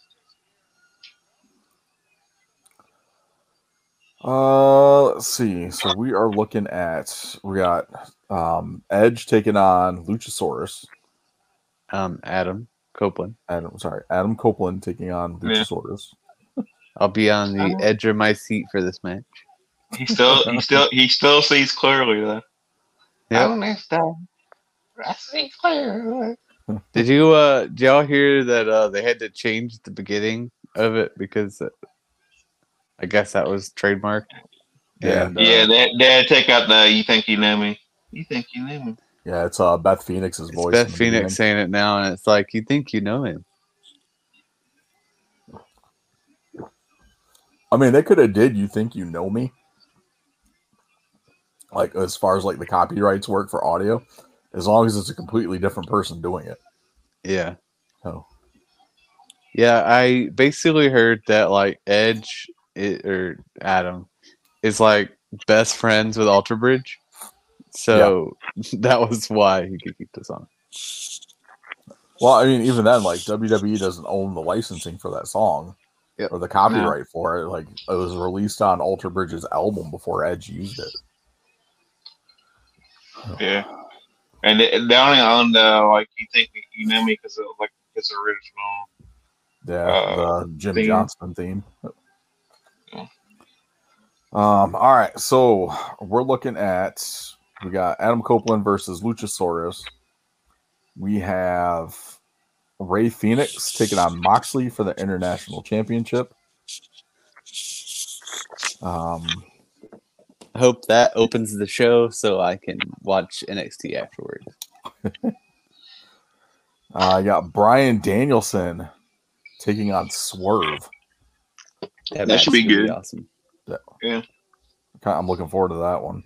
Uh, let's see. So we are looking at we got um Edge taking on Luchasaurus. Um, Adam Copeland. Adam, sorry, Adam Copeland taking on the Yeah. Luchasaurus. I'll be on the edge of my seat for this match. He still he still he still sees clearly though. Yep. I understand. I see clearly. Did you uh did y'all hear that uh they had to change the beginning of it because uh, I guess that was trademarked. Yeah. And, uh, Yeah, they, they had to take out the you think you know me. You think you know me. Yeah, it's uh Beth Phoenix's it's voice. Beth Phoenix beginning. saying it now, and it's like you think you know him. I mean, they could have did. You think you know me? Like as far as like the copyrights work for audio, as long as it's a completely different person doing it. Yeah, Oh, yeah. I basically heard that like Edge it, or Adam is like best friends with Alter Bridge, so that was why he could keep the song. well, I mean, even then, like WWE doesn't own the licensing for that song Yep. or the copyright for it. Like it was released on Alter Bridge's album before Edge used it. Yeah. And they, they only own the like you think you know me because of like his original. Yeah, Uh, the Jim theme. Johnston theme. Yeah. Um, all right, so we're looking at we got Adam Copeland versus Luchasaurus. We have Rey Fenix taking on Moxley for the international championship. Um, Hope that opens the show so I can watch NXT afterwards. I got Bryan Danielson taking on Swerve. That match should be is gonna good. awesome. I'm looking forward to that one.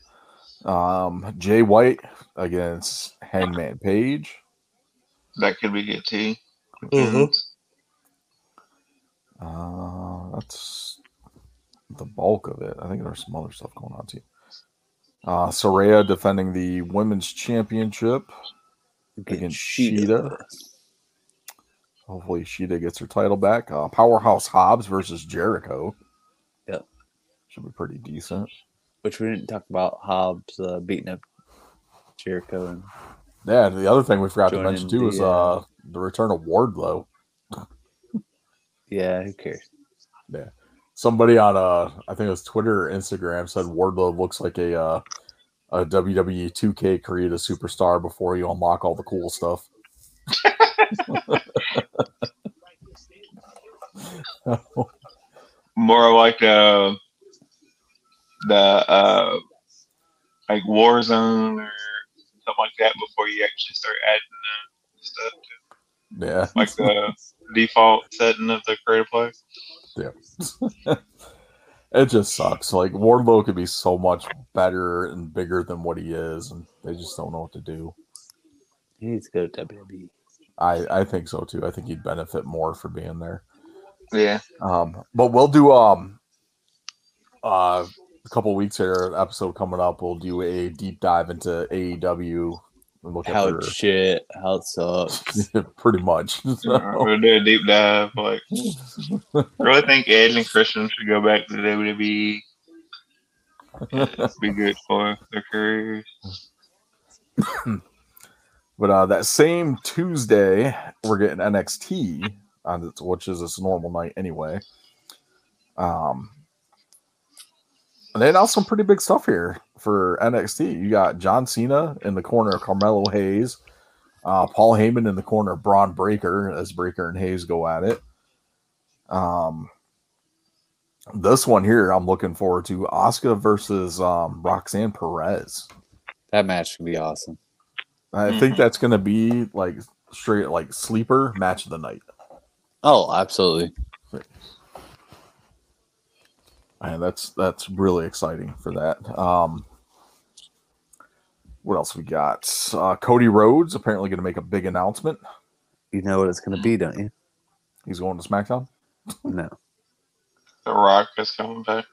Um, Jay White against Hangman Page. That could be good too. Mhm. Uh, that's the bulk of it. I think there's some other stuff going on too. Uh, Saraya defending the women's championship Against against Shida. Shida. Hopefully, Shida gets her title back. Uh, Powerhouse Hobbs versus Jericho. Yep. Should be pretty decent. Which we didn't talk about Hobbs uh, beating up Jericho and Yeah, the other thing we forgot to mention too the, is uh, the return of Wardlow. yeah, who cares? Yeah, somebody on uh, I think it was Twitter or Instagram said Wardlow looks like a uh, a WWE 2K create a superstar before you unlock all the cool stuff. More like uh, the uh, like Warzone or something like that before you actually start adding the stuff to yeah. like the default setting of the creative play. Yeah. it just sucks. Like Wardlow could be so much better and bigger than what he is, and they just don't know what to do. He needs to go to WWE. I I think so too. I think he'd benefit more for being there. Yeah. Um, but we'll do um uh a couple weeks here, episode coming up. We'll do a deep dive into AEW and look How at it's shit, how it sucks. pretty much. So, We'll do a deep dive. Like, I really think Edge and Christian should go back to the WWE. Be good for their careers. but uh that same Tuesday, we're getting NXT on its- which is its normal night anyway. Um and they announced some pretty big stuff here for NXT. You got John Cena in the corner of Carmelo Hayes, uh, Paul Heyman in the corner of Bron Breakker as Breakker and Hayes go at it. Um, this one here, I'm looking forward to Asuka versus um, Roxanne Perez. That match would be awesome. I think that's going to be like straight like sleeper match of the night. Oh, absolutely. And that's that's really exciting for that. Um, what else we got? Uh, Cody Rhodes apparently going to make a big announcement. You know what it's going to be, don't you? He's going to SmackDown. No. The Rock is coming back.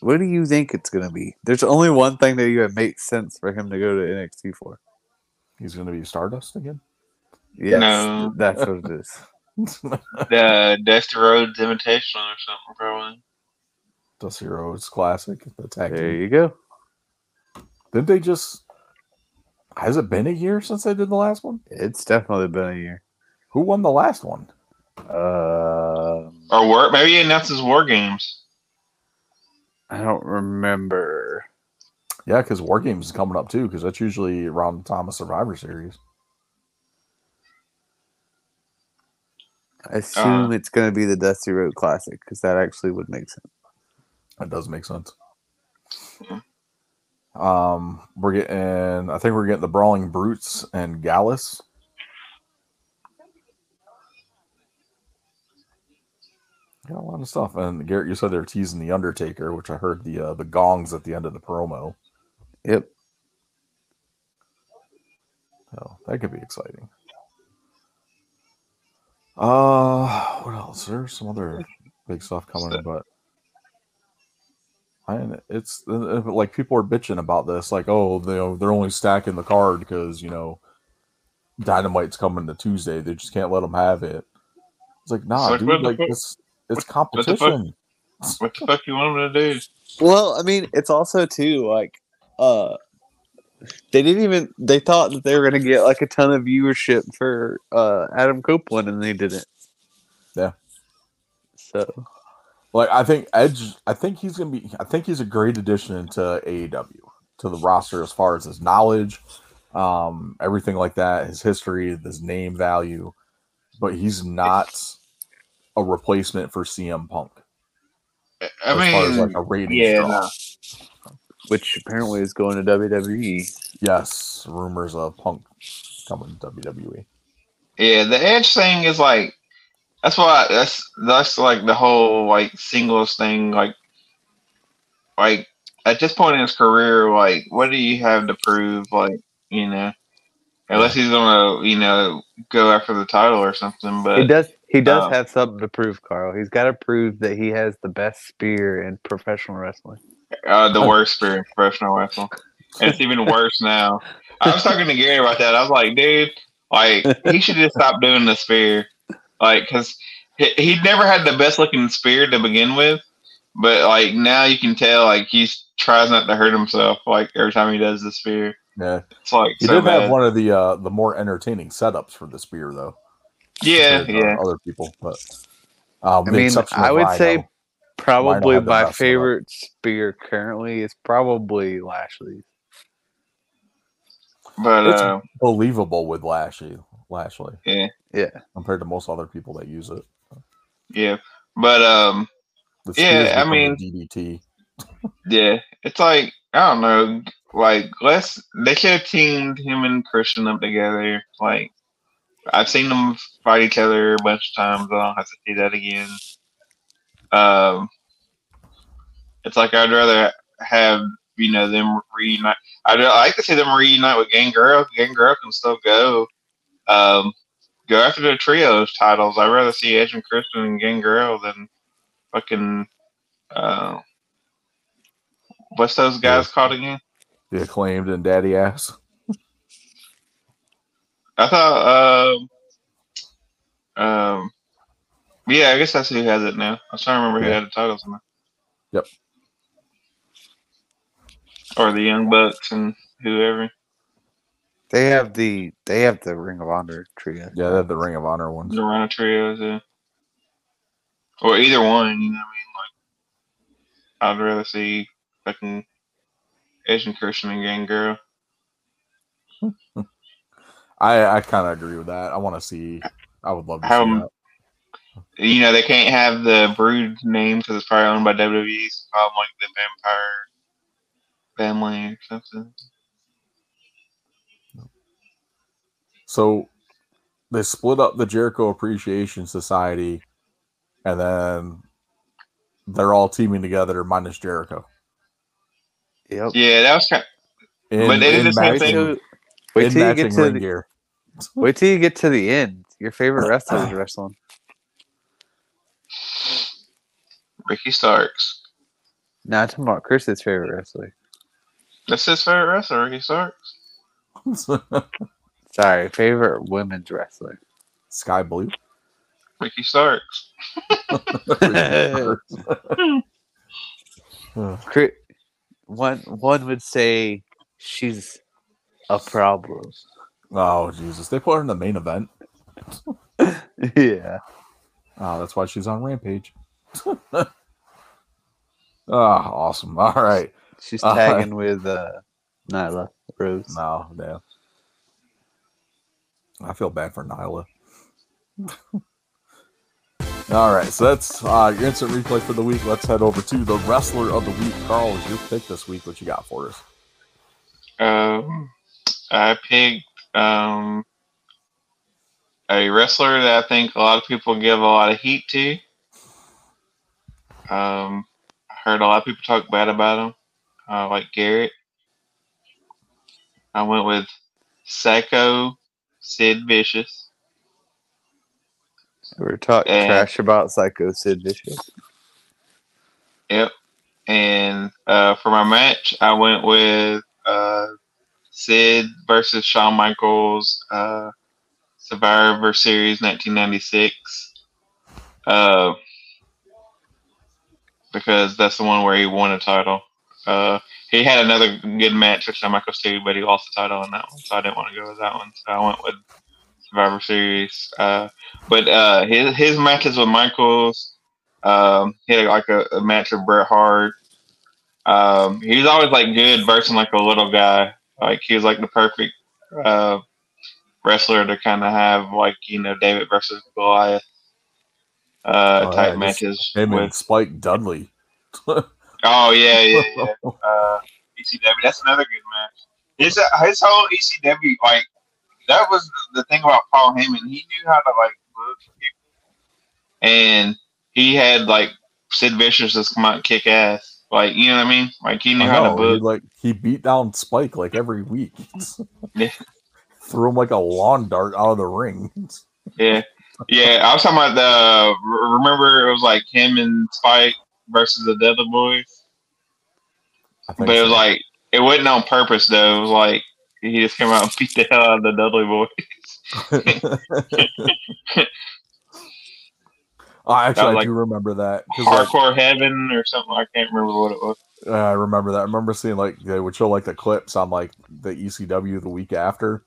What do you think it's going to be? There's only one thing that you would make sense for him to go to NXT for. He's going to be Stardust again. Yes, No. that's what it is. The Dusty Rhodes imitation or something, probably. Dusty Rhodes Classic. The tag There team. you go. Didn't they just? Has it been a year since they did the last one? It's definitely been a year. Who won the last one? Um, Or war, maybe he announces War Games. I don't remember. Yeah, because War Games is coming up too. Because that's usually around the time of Survivor Series. I assume Uh. it's going to be the Dusty Rhodes Classic because that actually would make sense. That does make sense. Mhm. Um, we're getting. I think we're getting the Brawling Brutes and Gallus. Got a lot of stuff. And Garrett, you said they're teasing the Undertaker, which I heard the uh, the gongs at the end of the promo. Yep. So that could be exciting. Uh, what else? There's some other big stuff coming, but I it's uh, like people are bitching about this, like, oh, they they're only stacking the card because you know Dynamite's coming to Tuesday. They just can't let them have it. It's like, nah, Like, dude, like fuck? it's it's the fuck? competition. What the fuck you want him to do? Well, I mean, it's also too like uh they didn't even they thought that they were gonna get like a ton of viewership for uh Adam Copeland and they didn't. Yeah. So Like I think Edge, I think he's gonna be. I think he's a great addition to AEW to the roster as far as his knowledge, um, everything like that, his history, his name value. But he's not a replacement for CM Punk I as far as mean, like a rating yeah, no. Which apparently is going to. WWE. Yes, rumors of Punk coming to. WWE. yeah, the Edge thing is like that's why that's that's like the whole like singles thing. Like, like at this point in his career, like what do you have to prove? Like, you know, unless he's gonna you know go after the title or something. But He does he does um, have something to prove, Carl. He's got to prove that he has the best spear in professional wrestling. Uh, the worst spear in professional wrestling. And it's even worse now. I was talking to Gary about that. I was like, dude, like he should just stop doing the spear, like because he, he never had the best looking spear to begin with, but like now you can tell like he's tries not to hurt himself like every time he does the spear. Yeah, It's like he so did bad. have one of the uh the more entertaining setups for the spear though. yeah, yeah. Other people, but um, I mean, I would Rhino. say probably my best setup. favorite spear currently is probably Lashley. But It's- uh, believable with Lashley. Lashley, yeah, Yeah. compared to most other people that use it. yeah. But um, The Yeah, I mean- DDT. yeah, it's like I don't know. Like let's they should have teamed him and Christian up together. Like I've seen them fight each other a bunch of times. I don't have to see that again. Um, it's like I'd rather have you know them reunite. I'd like to see them reunite with Gangrel. Gangrel can still go. Um, go after the trios titles. I'd rather see Edge and Christian and Gangrel than fucking. Uh, what's those guys called again? The acclaimed and daddy ass. I thought. Um, um, yeah, I guess that's who has it now. I was trying to remember who Yeah. had the titles now. Yep. Or the Young Bucks and whoever. They have the they have the Ring of Honor trio. Yeah, they have the Ring of Honor ones. The Rhino Trios, yeah. Or either one, you know what I mean? Like, I'd rather see fucking Edge and Christian and Gangrel. I I kind of agree with that. I want to see. I would love to How- see that. You know, they can't have the Brood name because it's probably owned by WWE. So call them like the Vampire Family or something. So they split up the Jericho Appreciation Society, and then they're all teaming together minus Jericho. Yep. Yeah, that was kind. In, But they did in the same thing. wait till you get to the, gear. wait till you get to the end. Your favorite wrestler's wrestling. Ricky Starks. Not tomorrow. Chris's favorite wrestler. That's his favorite wrestler, Ricky Starks. Sorry, favorite women's wrestler. Skye Blue. Ricky Starks. Chri- One one would say she's a problem. oh Jesus! They put her in the main event. yeah. Oh, that's why she's on Rampage. Oh, awesome! All right. She's Uh, tagging with uh Nyla Rose. No, yeah. I feel bad for Nyla. All right, so that's uh, your instant replay for the week. Let's head over to the wrestler of the week. Carl, is your pick this week? What you got for us? Um, I picked um, a wrestler that I think a lot of people give a lot of heat to. Um, I heard a lot of people talk bad about him, uh, like Garrett. I went with Sycho Sid Vicious. We're talking And- trash about Sycho Sid Vicious. Yep. And uh, for my match, I went with uh, Sid versus Shawn Michaels, uh, Survivor Series 1996. Because that's the one where he won a title. Uh, he had another good match with Michaels too, but he lost the title in that one, so I didn't want to go with that one. So I went with Survivor Series. Uh, but uh, his his matches with Michaels, um, he had like a, a match with Bret Hart. Um, he was always like good versus like a little guy. Like he was like the perfect uh, wrestler to kind of have like you know David versus Goliath uh, Oh, type yeah, matches Him and. Spike Dudley. Oh yeah, yeah, yeah. uh, ECW. That's another good match. His his whole ECW like that was the thing about Paul Heyman. He knew how to like book people, and he had like Sid Vicious just come out and kick ass. Like you know what I mean? Like he knew I how to know, he, book. like he beat down Spike like every week. Yeah. Threw him like a lawn dart out of the ring. Yeah, yeah. I was talking about the. Remember, it was like him and Spike versus the Other Boys. I But it was so. like it wasn't on purpose though. It was like he just came out and beat the hell out of the Dudley boys. Oh, actually, I like do remember that. 'cause, like, Hardcore Heaven or something. I can't remember what it was. I remember that. I remember seeing like they would show like the clips on like the ECW the week after,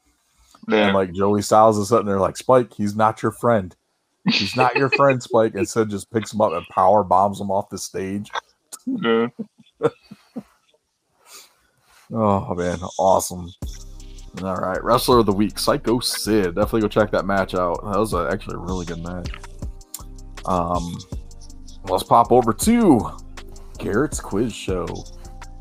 Yeah. and like Joey Styles is sitting there like Spike, he's not your friend. He's not your friend, Spike. And Sid just picks him up and power bombs him off the stage. Yeah. Oh man, awesome. All right, wrestler of the week, Sycho Sid. Definitely go check that match out. That was a, actually a really good match. Um, let's pop over to Garrett's quiz show.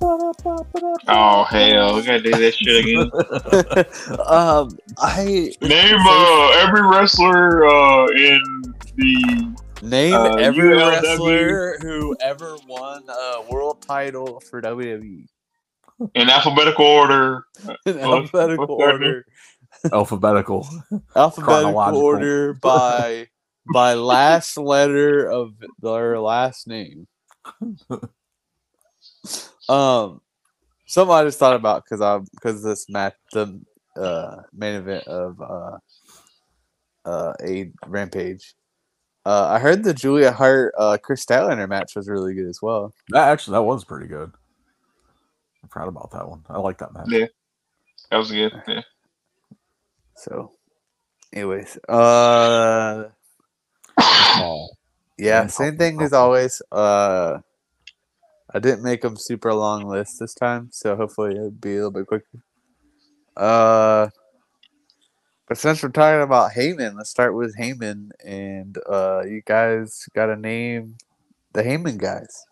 Oh hell, we gotta do this shit again. um, I Name uh, every wrestler uh, in the name Uh, every ULW. wrestler who ever won a world title for WWE in alphabetical order. in alphabetical order. Alphabetical. Alphabetical order by by last letter of their last name. Um, something I just thought about because I because this match the uh main event of uh uh a rampage. Uh, I heard the Julia Hart uh Kris Statlander match was really good as well. That actually that was pretty good. I'm proud about that one. I like that match. Yeah. That was good. Yeah. So, anyways, uh, yeah, Yeah, same thing as always. Uh, I didn't make them super long list this time, so hopefully it'll be a little bit quicker. Uh, but since we're talking about Heyman, let's start with Heyman, and uh, you guys got to name the Heyman guys.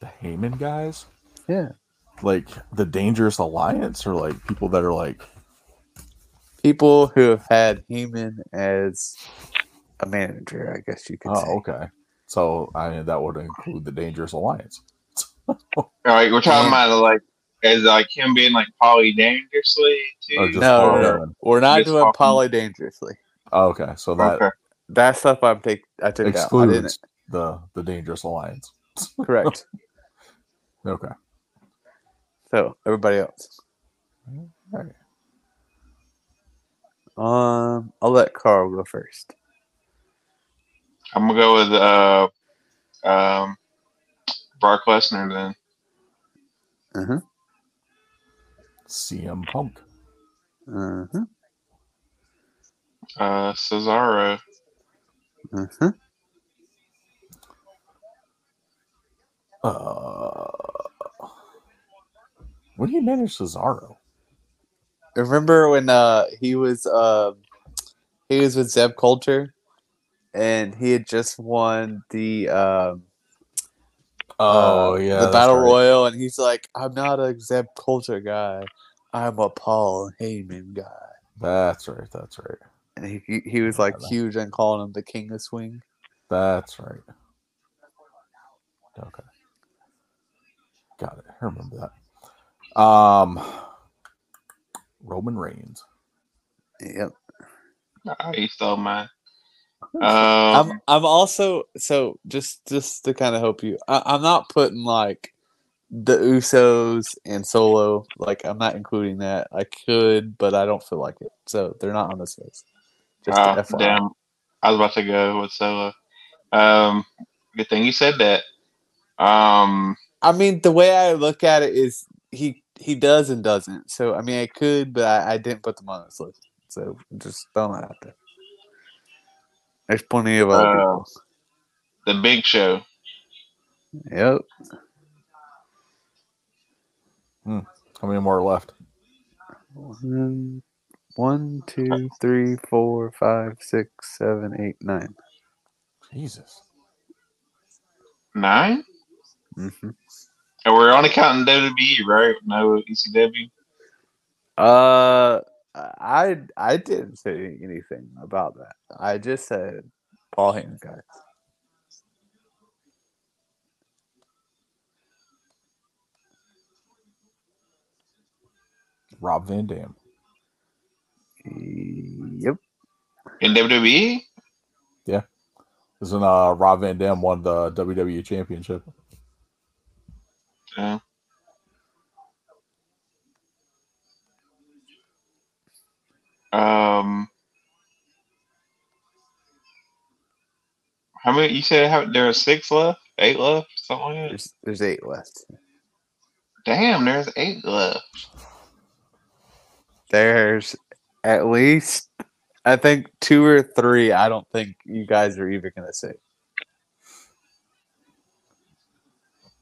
The Heyman guys, Yeah, like the Dangerous Alliance, or like people that are like people who have had Heyman as a manager, I guess you could say. Oh, okay. So I mean, that would include the Dangerous Alliance. All right, we're talking about like as like him being like poly dangerously too. Or No, no, We're not Just doing talking- poly dangerously. Oh, okay, so that okay. That stuff I'm take I took out. I excludes didn't the the Dangerous Alliance. correct. Okay. so everybody else. Alright. Um, I'll let Carl go first. I'm gonna go with uh um Brock Lesnar then. Uh CM Punk. huh. Uh Uh Cesaro. huh. Uh huh. Uh, when he managed Cesaro. Remember when uh he was um he was with Zeb Colter, and he had just won the um Oh uh, yeah, the battle right. royal, and he's like, I'm not a Zeb Colter guy, I'm a Paul Heyman guy. That's right. That's right. And he he, he was like Yeah. huge and calling him the King of Swing. That's right. Okay. Got it. I remember that. Um, Roman Reigns. Yep. He stole mine. Um, I'm I'm also so just just to kind of help you. I, I'm not putting like the Usos and Solo. Like I'm not including that. I could, but I don't feel like it. So they're not on this list. Just FYI. damn. I was about to go with Solo. Um, good thing you said that. Um, I mean, the way I look at it is he he does and doesn't. So I mean, I could, but I, I didn't put them on this list. So just throwing that out there. There's plenty of other Uh, people. the Big Show. Yep. How many more are left? One, one, two, three, four, five, six, seven, eight, nine. Jesus. Nine? Mm-hmm. And we're only counting WWE, right? No E ECW. Uh, I I didn't say anything about that. I just said Paul Heyman guys. Rob Van Dam. Yep. In WWE? Yeah. Isn't uh Rob Van Dam won the WWE Championship? Yeah. Um, how many? You said how, there are six left, eight left, something like that. There's there's eight left. Damn, there's eight left. There's at least I think two or three. I don't think you guys are even gonna say.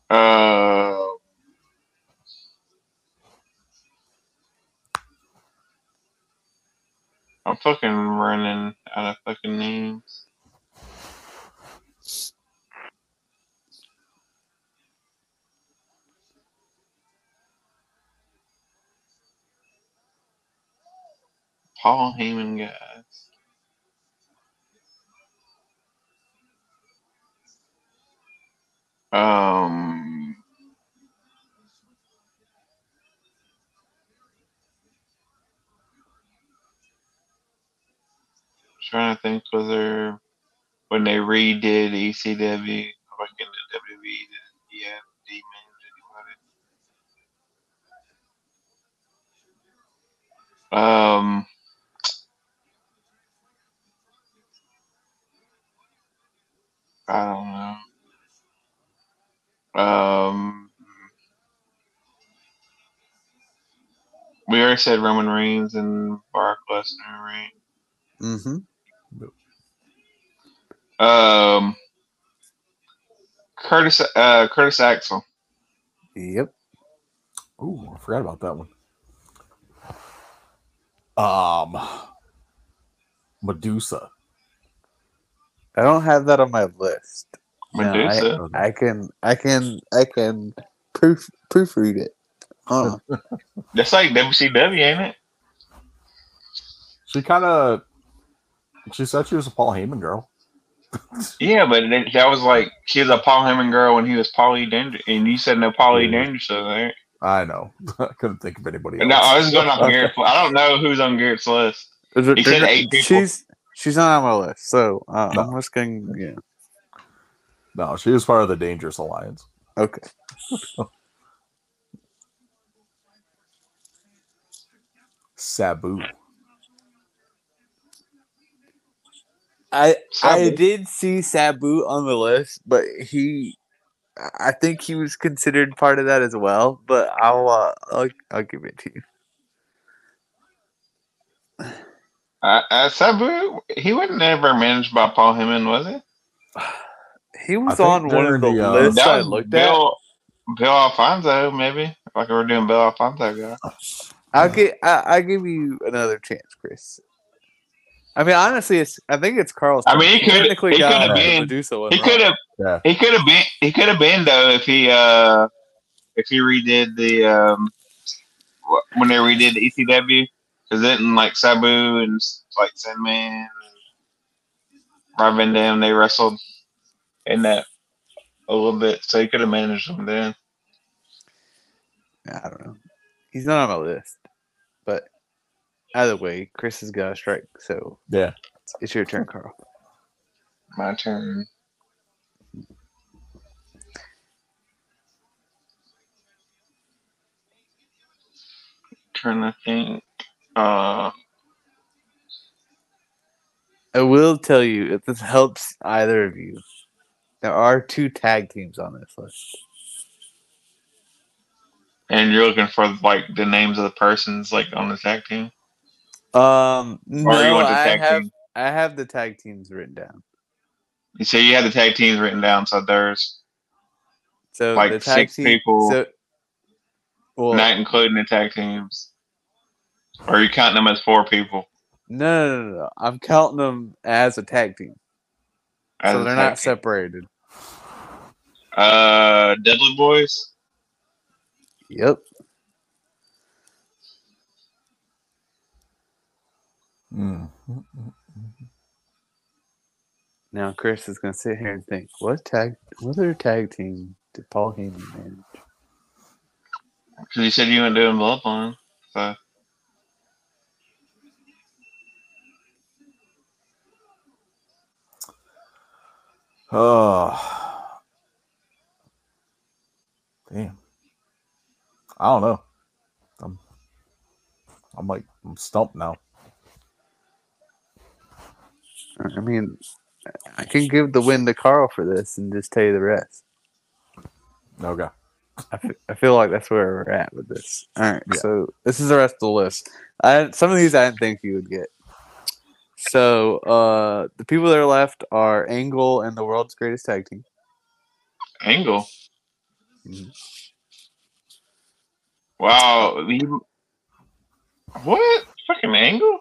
Uh, I'm fucking running out of fucking names. Paul Heyman guys. Um, trying to think whether when they redid ECW, like in the WWE, have demons anybody? Um, I don't know. Um, we already said Roman Reigns and Brock Lesnar, right? Mm-hmm. Um, Curtis, uh, Curtis Axel. Yep. Ooh, I forgot about that one. Um, Medusa. I don't have that on my list. No, I- Medusa. I, can I can I can proof proofread it. Huh. That's like WCW, ain't it? She kind of. She said she was a Paul Heyman girl. Yeah, but then that was like she was a Paul Heyman girl when he was Paulie Danger, and you said no Paulie Yeah. Danger, so there. I know. I couldn't think of anybody else. No, I was going on Okay. Garrett. I don't know who's on Garrett's list. Is it- He said eight people. She's she's not on my list, so uh, No. I'm just going. Yeah. No, she was part of the Dangerous Alliance. Okay. Sabu. I I did see Sabu on the list, but he, I think he was considered part of that as well. But I'll uh, I'll, I'll give it to you. Uh, uh, Sabu, he wasn't ever managed by Paul Heyman, was he? He was on one of the, the, uh, lists That I was looked at. Bill, Bill Alfonso, maybe. Like we were doing Bill Alfonso guy. I'll get I, I'll give you another chance, Chris. I mean, honestly, it's I think it's Carl's. I mean, he could- technically he got could've been- Medusa He could have. Yeah. He could have been. He could have been though if he uh if he redid the um wh- when they redid the ECW because then like Sabu and like Sandman and Rob Van Dam they wrestled in that a little bit, so he could have managed them then. I don't know. He's not on my list, but either way, Chris has got a strike, so Yeah. it's your turn, Carl. My turn. Trying to think. Uh, I will tell you if this helps either of you. There are two tag teams on this list. and you're looking for like the names of the persons like on the tag team, Um, no, I have team? I have the tag teams written down. You say you had the tag teams written down, so there's So Like the tag six team, people. So, well, not including the tag teams, or are you counting them as four people? no, no, no, no. I'm counting them as a tag team, as so they're not team? separated. Uh, Dudley Boys. Yep. Mm. Now Chris is gonna sit here and think, what tag, what other tag team did Paul Heyman manage? Because you said you weren't doing Bloodline, so Oh. Damn. I don't know. I'm I'm like I'm stumped now. I mean, I can give the win to Carl for this and just tell you the rest. Okay. I I feel like that's where we're at with this. All right, Yeah. so this is the rest of the list. I some of these I didn't think you would get. So uh the people that are left are Angle and the world's greatest tag team. Angle. Mhm. Wow. What? Fucking Angle?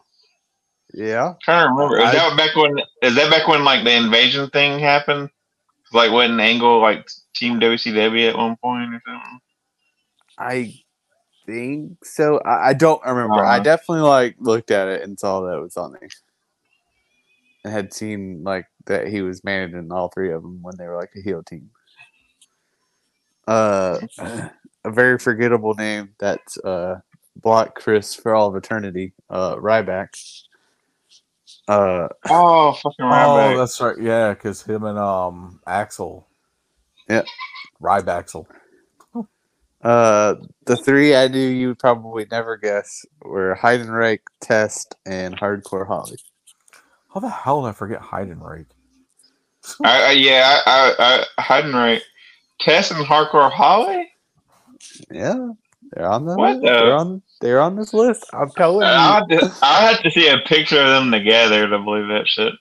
Yeah. i trying to remember. Is I- that back when? Is that back when like the invasion thing happened? Like wasn't Angle like Team WCW at one point or something? I think so. I, I don't remember. I Uh-huh. definitely like looked at it and saw that it was on there. And had seen like that he was managing all three of them when they were like a heel team. Uh, a very forgettable name that's uh Block Chris for all of eternity. Uh, Ryback. Uh, Oh, fucking Ryback. Oh, that's right. Yeah, because him and um Axel. Yeah. Rybaxel. uh, the three I knew you would probably never guess were Heidenreich, Test, and Hardcore Holly. How the hell did I forget Heidenreich? I, I, yeah, I, I, I hadn't right. Test and Hardcore Holly. Yeah, they're on the What the- they're on they're on this list. I'm telling you. I have to, I have to see a picture of them together to believe that shit.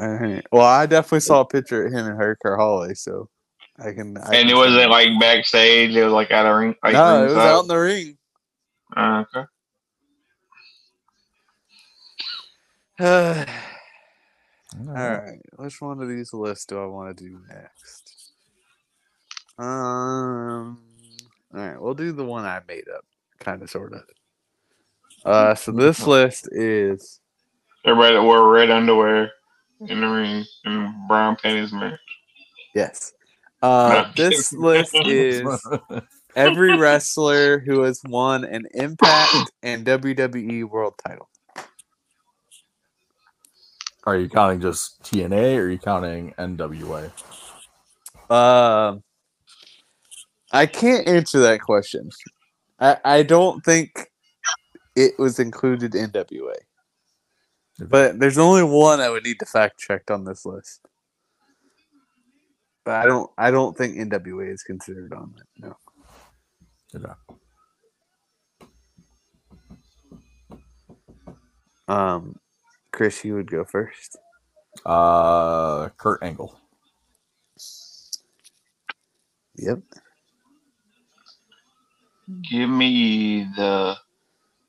Alright. Well, I definitely saw a picture of him and Hardcore Holly, so I can. I And can it wasn't like backstage. It was like at a ring. Like no, it was ringside. out in the ring. Uh, okay. All All right, which one of these lists do I want to do next? Um. All right, we'll do the one I made up, kind of, sort of. Uh, so this list is Everybody that wore red underwear in the ring and brown panties match. yes. Uh, this list is every wrestler who has won an Impact and WWE World Title. Are you counting just TNA or are you counting NWA? Um, I can't answer that question. I I don't think it was included in WA, but there's only one I would need to fact check on this list. But I don't I don't think NWA is considered on it. No. Um, Chris, you would go first. Uh, Kurt Angle. Yep. Give me the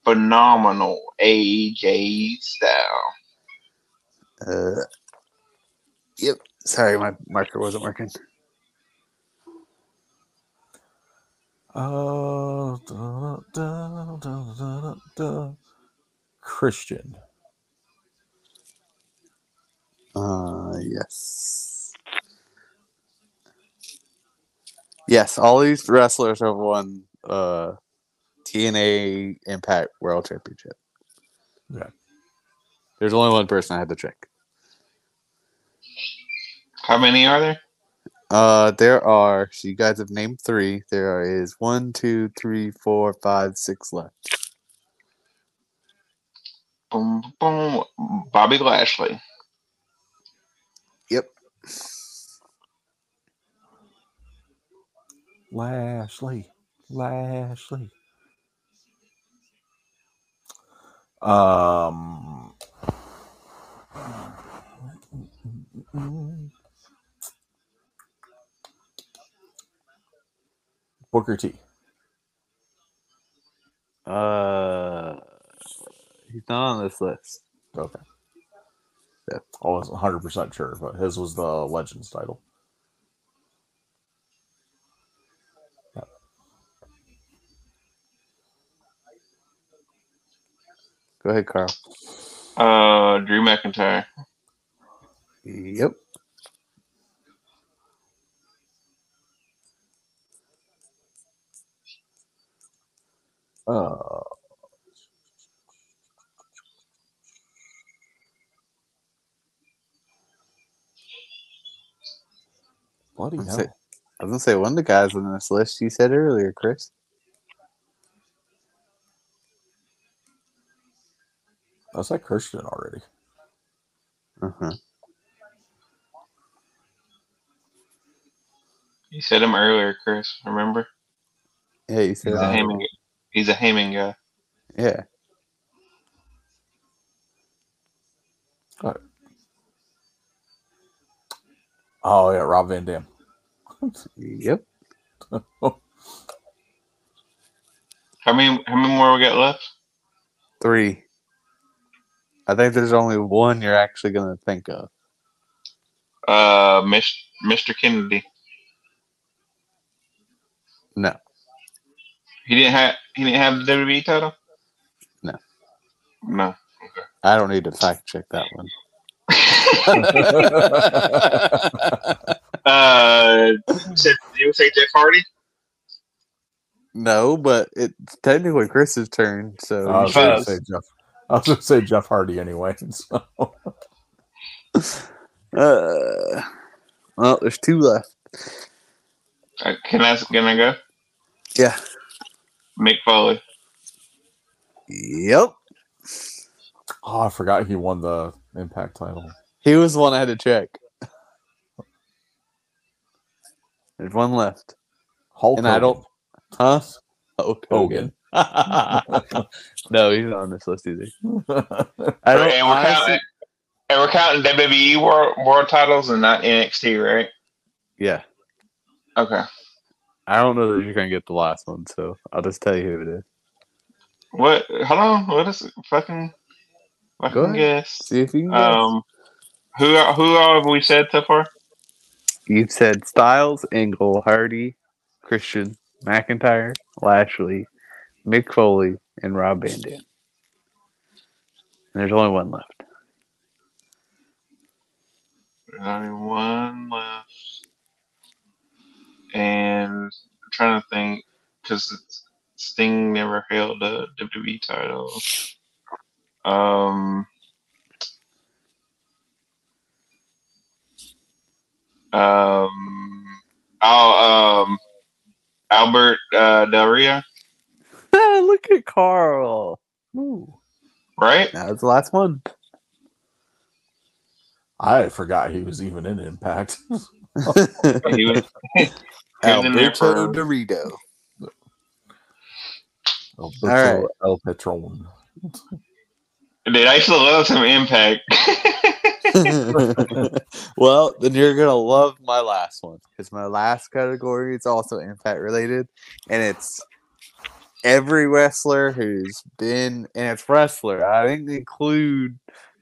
phenomenal AJ style. Uh, yep. Sorry, my marker wasn't working. Uh, da, da, da, da, da, da. Christian. Uh, yes. Yes, all these wrestlers have won uh TNA Impact World Championship. Yeah. There's only one person I had to check. How many are there? Uh, there are. So you guys have named three. There is one, two, three, four, five, six left. Boom, boom. Bobby Lashley. Yep. Lashley. Lashley. Um. Booker T. Uh, he's not on this list. Okay. Yeah. I wasn't 100% sure, but his was the Legends title. Go ahead, Carl. Uh, Drew McIntyre. Yep. Uh, bloody Let's hell. see. I was gonna say one of the guys on this list you said earlier, Chris. I said Christian already. Uh-huh. You said him earlier, Chris. Remember? Yeah, you said He's a that. Heyman. He's a Heyman guy. Yeah. Oh yeah, Rob Van Dam. Yep. How many? How many more we got left? Three. I think there's only one you're actually gonna think of. Uh, Mis- Mr. Kennedy. No. He didn't have. He didn't have the WWE title. No. No. I don't need to fact check that one. Uh, did you say Jeff Hardy? no, but it's technically Chris's turn, so I you was gonna say Jeff. I was gonna say Jeff Hardy anyway. So. Uh, well, there's two left. Uh, can I? Can I go? Yeah. Mick Foley. Yep. Oh, I forgot he won the Impact title. He was the one I had to check. There's one left. Hulk And I don't- Huh? Hulk Hogan. Hogan. no, he's not on this list either. I don't and we're honestly- counting. And we're counting WWE world, world titles and not NXT, right? Yeah. Okay. I don't know that you're gonna get the last one, so I'll just tell you who it is. What? Hold on. What is it? Fucking. Fucking guess. See if you can guess. Um, who who all have we said so far? You've said Styles, Angle, Hardy, Christian, McIntyre, Lashley, Mick Foley, and Rob Van Dam. And there's only one left. There's only one left, and I'm trying to think because Sting never held a WWE title. Um. Um. Oh, um, Albert uh, Del Rio, Look at Carl. Ooh. right? That was the last one. I forgot he was even in Impact. He was, he was in there Alberto Dorito. Alberto right. El Patron. Dude, I still love some Impact. well, then you're gonna love my last one because my last category is also impact related, and it's every wrestler who's been, and it's wrestler. I didn't include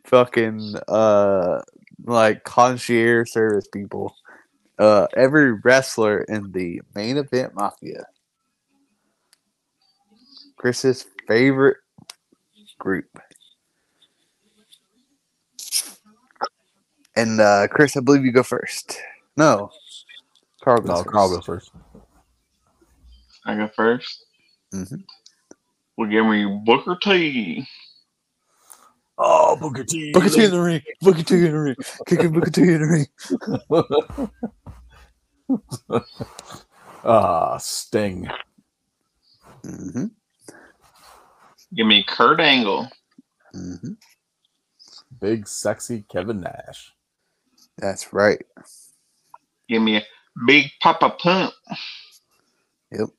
fucking uh like concierge service people. Uh, every wrestler in the main event mafia. Chris's favorite group. And uh, Chris, I believe you go first. No, Carl goes No, first. Carl go first. I go 1st Mhm. Well, give me Booker T. Oh, Booker T. Booker T in the ring. Booker T in the ring. Kicking Booker T in the ring. Ah, Sting. Mm-hmm. Give me Kurt Angle. Mm-hmm. Big sexy Kevin Nash. That's right. Give me a Big Papa Pump. Yep.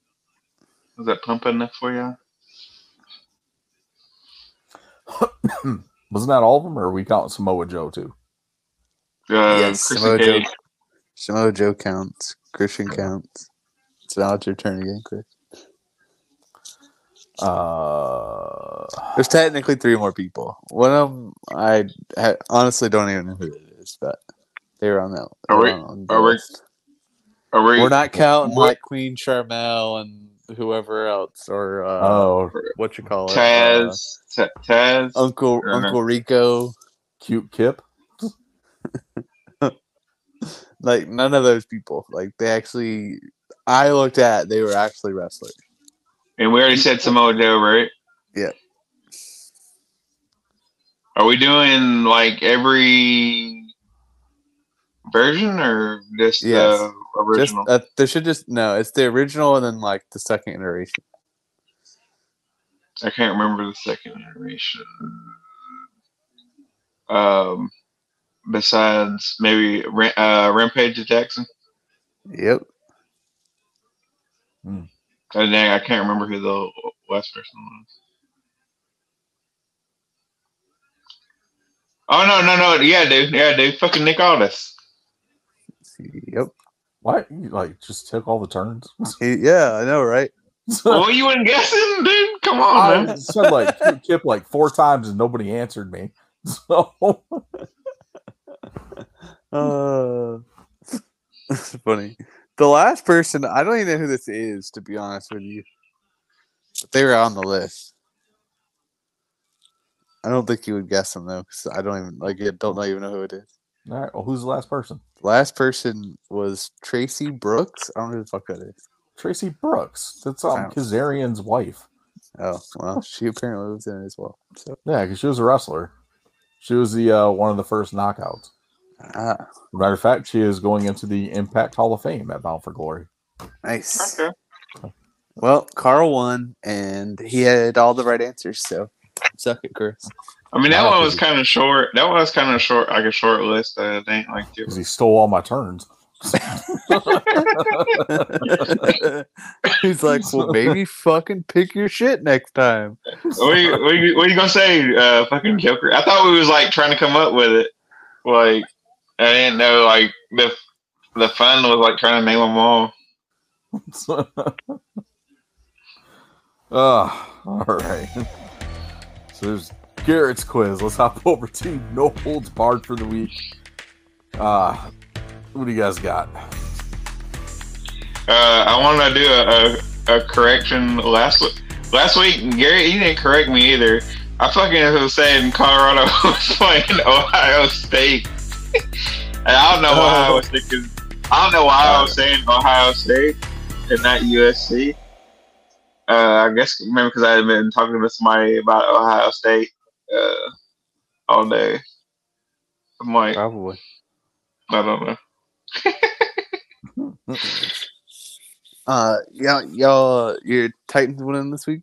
Was that pump enough for you? Wasn't that all of them, or are we counting Samoa Joe too? Uh, Yes, Chrissy Samoa Joe. Samoa Joe counts. Christian counts. So now it's your turn again, Chris. Uh, There's technically three more people. One of them, I ha- honestly don't even know who it is, but they were on that. Are we- they on are we? Are we? We're not counting what- like Queen Sharmell and whoever else, or uh, oh, what you call it, Taz. Ta- Taz. uh, Uncle Or. Uncle Rico. cute Kip. Like none of those people. Like they actually, I looked at, they were actually wrestlers. And we already said Samoa Joe, right? Yeah. Are we doing like every version or just Yes. the Just original? uh, there should just no. It's the original and then like the second iteration. I can't remember the second iteration. Um, besides maybe Ra- uh, Rampage Jackson. Yep. Oh, dang, I can't remember who the last person was. Oh no, no, no! Yeah, dude, yeah, dude, fucking Nick Aldis. Yep. What? You like just took all the turns? Yeah, I know, right? Well, you weren't guessing, dude. Come on, I man. said like Kip like four times and nobody answered me. So Uh, that's funny. The last person, I don't even know who this is, to be honest with you. But they were on the list. I don't think you would guess them though, because I don't even like. I don't even know who it is. All right, well, who's the last person? Last person was Traci Brooks. I don't know who the fuck that is. Traci Brooks. That's um Kazarian's wife. Oh well, she apparently lives in it as well. So Yeah, because she was a wrestler. She was the uh, one of the first knockouts. ah, Matter of fact, she is going into the Impact Hall of Fame at Bound for Glory. nice. Okay. Well, Carl won, and he had all the right answers. So suck it, Chris. I mean, that Wow, one was kind of short. That one was kind of short, like a short list. I think, like, two. Because he stole all my turns. He's like, well, maybe fucking pick your shit next time. what, are you, what, are you, what are you gonna say, uh, fucking Joker? I thought we was like trying to come up with it. Like, I didn't know like the the fun was like trying to name them all. Ah, all right. So there's Garrett's quiz. Let's hop over to No Holds Barred for the week. Uh, what do you guys got? Uh, I want to do a, a, a correction last week. Last week, Garrett, you didn't correct me either. I fucking was saying Colorado was playing Ohio State, and I don't know why I was thinking. I don't know why I was saying Ohio State and not USC. Uh, I guess maybe because I had been talking to somebody about Ohio State uh, all day. I'm like, Probably. I don't know. Uh, yeah, y'all, your Titans winning this week.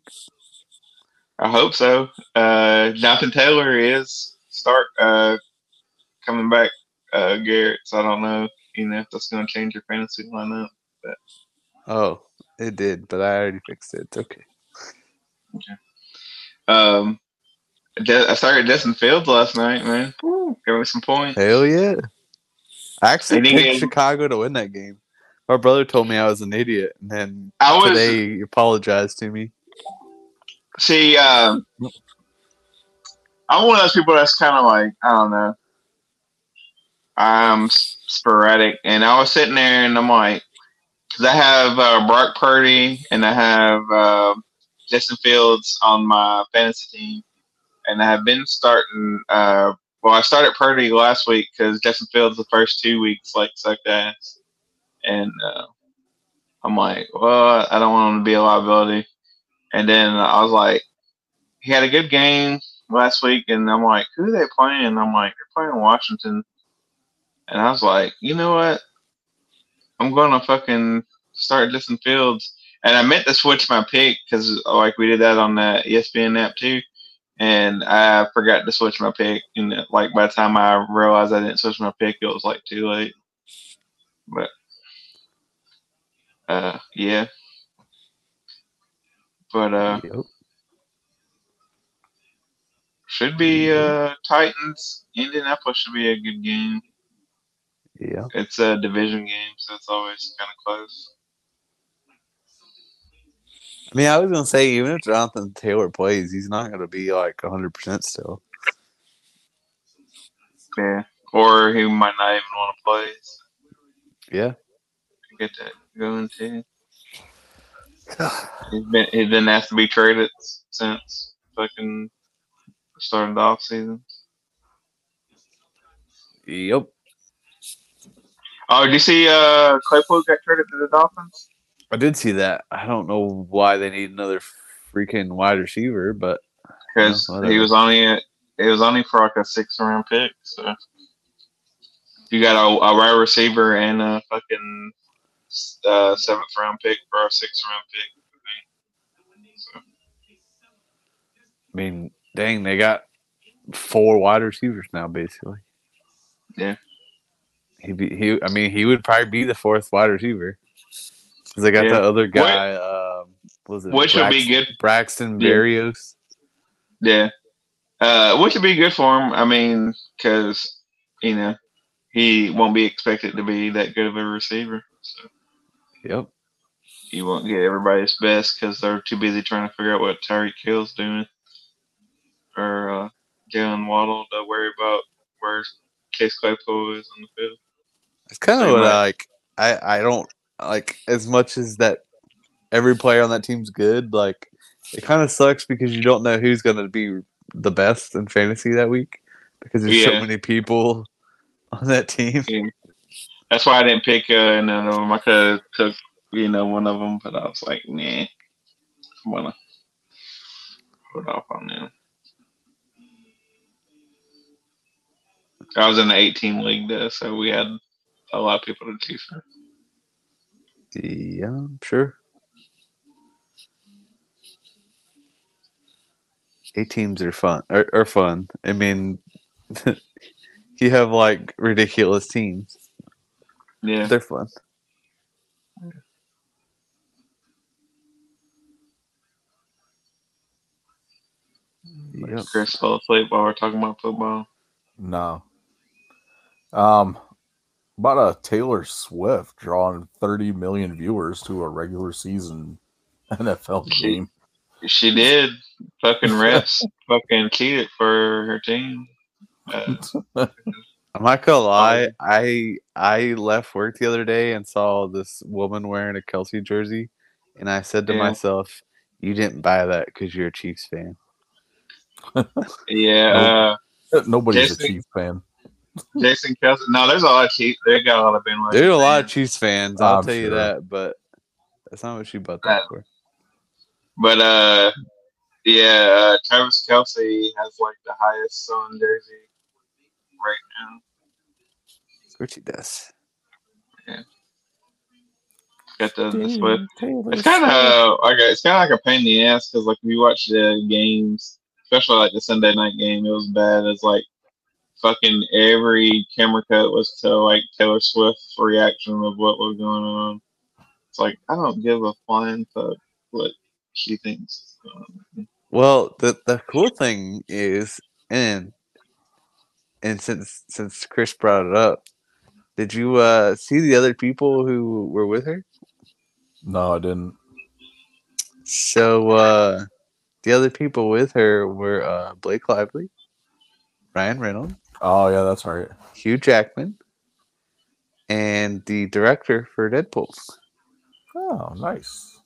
I hope so. Uh, Jonathan Taylor is start uh, coming back, uh, Garrett. So I don't know, you know, if that's going to change your fantasy lineup. Oh, it did, but I already fixed it. It's okay. Um, Je- I started Justin Fields last night, man. Woo, give me some points. Hell yeah! I actually picked game- Chicago to win that game. My brother told me I was an idiot, and then I was today he apologized to me. see. Um, I'm one of those people that's kind of like I don't know. I'm sporadic, and I was sitting there, and I'm like, because I have uh, Brock Purdy and I have uh, Justin Fields on my fantasy team, and I have been starting. Uh, well, I started Purdy last week because Justin Fields the first two weeks like sucked ass, and uh, I'm like, well, I don't want him to be a liability. And then I was like, he had a good game last week, and I'm like, who are they playing? And I'm like, they're playing Washington. And I was like, you know what? I'm gonna fucking start Justin Fields. And I meant to switch my pick because like we did that on the ESPN app too. And I forgot to switch my pick. And like by the time I realized I didn't switch my pick, it was like too late. But uh, yeah. But uh, Yep. should be uh Titans. Indianapolis should be a good game. Yeah. It's a division game, so it's always kind of close. I mean, I was gonna say even if Jonathan Taylor plays, he's not gonna be like 100 percent still. Yeah. Or he might not even want to play. So Yeah. get that going too. He's been he's been asked to be traded since fucking started the off season. Yep. Oh, did you see uh Claypool got traded to the Dolphins? I did see that. I don't know why they need another freaking wide receiver, but Because Yeah, whatever. he was only it was only for like a six round pick. So you got a, a wide receiver and a fucking uh, seventh round pick for a six round pick. I. So, I mean, dang, they got four wide receivers now, basically. Yeah. He be he. I mean, he would probably be the fourth wide receiver. 'Cause they got Yeah. the other guy. Um, what was it Which would be good. Braxton Yeah. Berrios. Yeah. Uh, which would be good for him. I mean, because you know he won't be expected to be that good of a receiver, so Yep. he won't get everybody's best because they're too busy trying to figure out what Tyreek Hill's doing or uh, Jalen Waddle to worry about where Chase Claypool is on the field. It's kind of what. I like. I I don't like as much as that. Every player on that team's good. Like it kind of sucks because you don't know who's going to be the best in fantasy that week because there's so many people on that team. That's why I didn't pick uh, none of them. I could have took you know one of them, but I was like, nah, I'm gonna hold off on them. I was in the 18 league though, so we had a lot of people to choose from. Yeah, I'm sure. Eight teams are fun. Are, are fun. I mean, you have like ridiculous teams. Yeah, They're fun. Yep. Chris fell asleep while we're talking about football. No. Um, about a Taylor Swift drawing 30 million viewers to a regular season NFL game. She did. Fucking refs fucking cheated for her team. Uh, I'm not gonna lie. I I left work the other day and saw this woman wearing a Kelce jersey, and I said to Yeah. myself, "You didn't buy that because you're a Chiefs fan." yeah, uh, Nobody's Jason- a Chiefs fan. Jason Kelce. No, there's a lot of cheat. They got a lot of Ben. There are a lot of Chiefs fans. I'll I'm tell you that, but that's not what she bought that Right. for. But uh, yeah, uh, Travis Kelce has like the highest selling jersey right now. Of course he does. Yeah. Got the, the Swift. It's kind of like a, it's kind of like a pain in the ass because like if you watch the games, especially like the Sunday night game, it was bad. It's like fucking every camera cut was to like Taylor Swift's reaction of what was going on. It's like I don't give a flying fuck what she thinks. is going on. Well, the the cool thing is, and and since since Chris brought it up, did you uh see the other people who were with her? No, I didn't. So uh the other people with her were uh Blake Lively, Ryan Reynolds, Oh, yeah, that's right. Hugh Jackman, and the director for Deadpool. Oh, nice.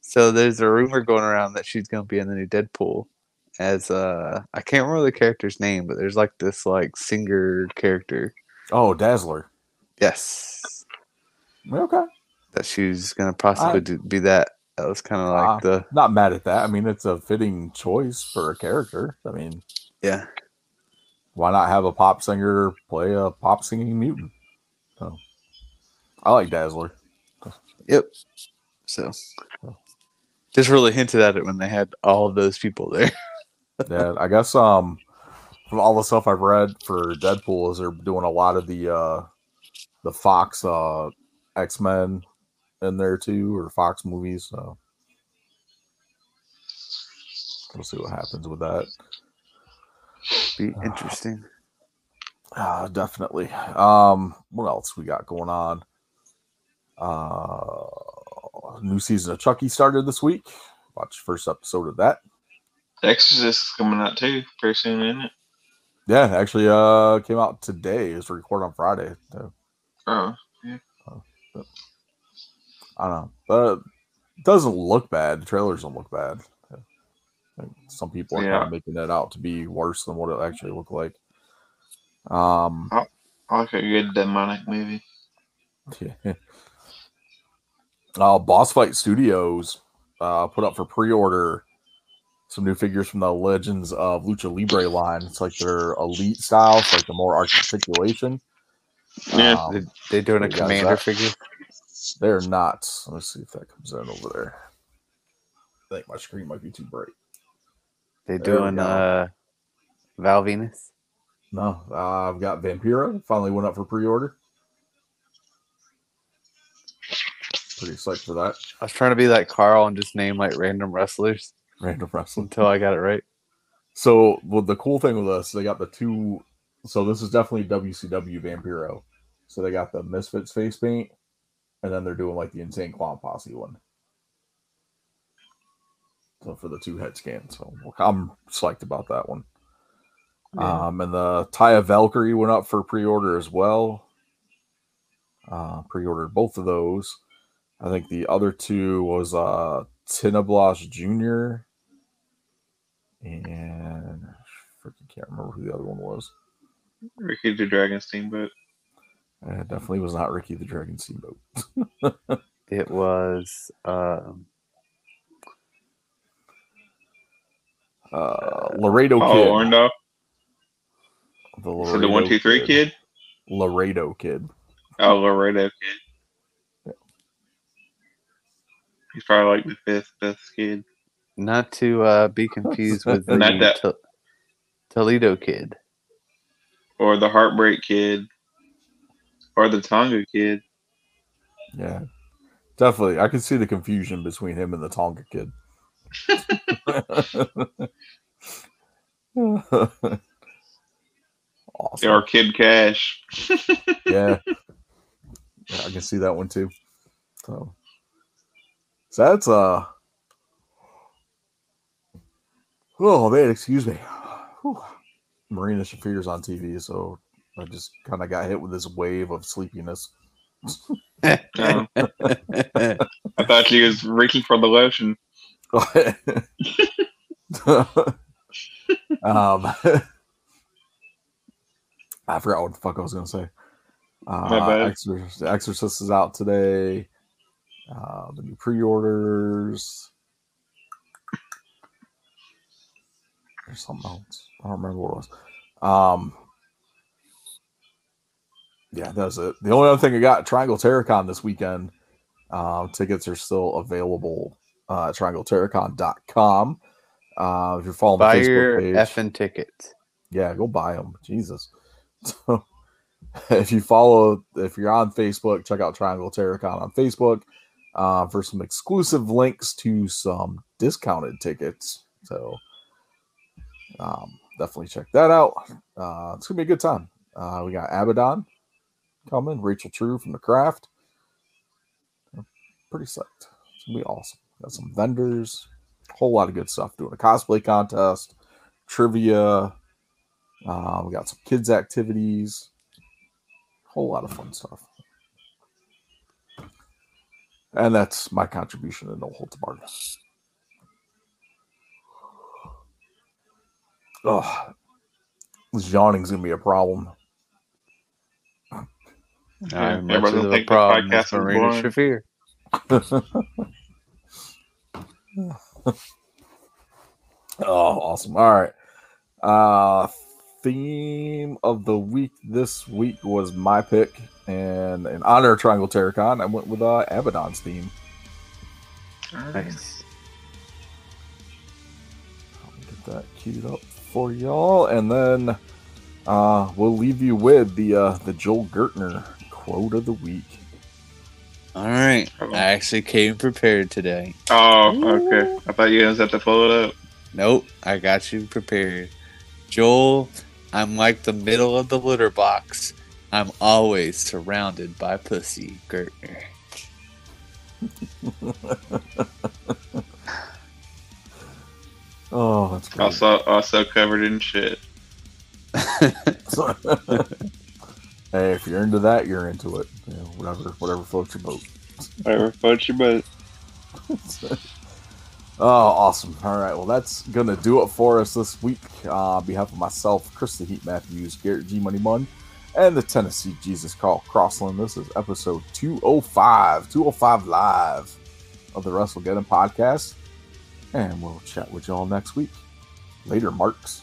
So there's a rumor going around that she's gonna be in the new Deadpool as uh I can't remember the character's name, but there's like this like singer character. Oh, Dazzler. Yes. Okay. That she's gonna possibly I- do, be that. That was kind of like Ah. the Not mad at that. I mean, it's a fitting choice for a character. I mean, yeah. Why not have a pop singer play a pop singing mutant? So, I like Dazzler. Yep. So just really hinted at it when they had all of those people there. yeah, I guess um from all the stuff I've read for Deadpool is they're doing a lot of the uh the Fox uh X Men in there too, or Fox movies. So we'll see what happens with that. Be interesting. Uh, definitely. Um, what else we got going on? Uh, new season of Chucky started this week. Watch the first episode of that. The Exorcist is coming out too pretty soon, isn't it? Yeah, actually, uh, came out today. It's recorded on Friday. So, Oh, I don't know, but it doesn't look bad. The trailers don't look bad. I some people are kind of making that out to be worse than what it actually looked like. Um, I like a good demonic movie. Yeah. Uh, Boss Fight Studios uh, put up for pre-order some new figures from the Legends of Lucha Libre line. It's like their elite style, it's like the more articulation. Yeah. Um, They, they doing a commander that? figure. they're not. Let's see if that comes in over there. I think my screen might be too bright. They doing uh Val Venis. No, uh, I've got Vampiro. Finally went up for pre-order. Pretty psyched for that. I was trying to be like Carl and just name like random wrestlers Random wrestling. until I got it right. So, well, the cool thing with this, they got the two. So this is definitely WCW Vampiro. So they got the Misfits face paint, and then they're doing like the Insane Clown Posse one. So for the two head scans, so I'm psyched about that one. Yeah. Um, and the Taya Valkyrie went up for pre-order as well. Uh, pre-ordered both of those. I think the other two was uh Tinieblas Jr. and I freaking can't remember who the other one was. Ricky the Dragon Steamboat. Uh, It definitely was not Ricky the Dragon Steamboat. It was um, Uh, Laredo Oh, Kid. Orndorff. The So the one, two, three kid. Laredo Kid. Oh, Laredo kid. He's probably like the fifth best kid. not to uh, be confused with the Not that- To- Toledo kid. Or the Heartbreak kid. Or the Tonga kid. Yeah, definitely. I can see the confusion between him and the Tonga Kid. awesome. Or Kid Cash. yeah. yeah, I can see that one too. So, so that's uh. Oh man, excuse me. Whew. Marina Shafir's on TV, so I just kind of got hit with this wave of sleepiness. Um, I thought she was reaching for the lotion. um, I forgot what the fuck I was gonna say. Uh. Exorcist, Exorcist is out today. Uh, the new pre-orders. There's something else. I don't remember what it was. Um, yeah, that's it. The only other thing I got Triangle Terracon this weekend. Um, tickets are still available uh, triangleterracon.com. Uh, if you're following Buy the your page, effing tickets. yeah, go buy them. Jesus. So, if you follow, if you're on Facebook, check out Triangle Terracon on Facebook uh, for some exclusive links to some discounted tickets. So, um, definitely check that out. Uh, it's gonna be a good time. Uh, we got Abaddon coming, Rachel True from the Craft. Pretty psyched. It's gonna be awesome. Got some vendors, a whole lot of good stuff. Doing a cosplay contest, trivia. Uh, we got some kids activities, A whole lot of fun stuff. And that's my contribution to No Holds Barred. Oh, this yawning's gonna be a problem. I'm much of a the problem podcast with Marina. Shafir. Oh, awesome. All right. Uh theme of the week this week was my pick. And in honor of Triangle Terracon, I went with uh Abaddon's theme. Nice. I'll get that queued up for y'all. And then uh we'll leave you with the uh the Joel Gertner quote of the week. All right. I actually came prepared today. Oh, okay. I thought you guys had to pull it up. Nope, I got you prepared. Joel, I'm like the middle of the litter box. I'm always surrounded by pussy, Gertner. Oh, that's great. Also, also covered in shit. hey, if you're into that, you're into it. You know, whatever, whatever floats your boat. Whatever floats your boat. oh, awesome! All right, well, that's gonna do it for us this week. Uh, on behalf of myself, Chris the Heat Matthews, Garrett G Money Mun, and the Tennessee Jesus Carl Crossland. This is episode 205, 205 live of the WrestleGeddon podcast, and we'll chat with y'all next week. Later, Marks.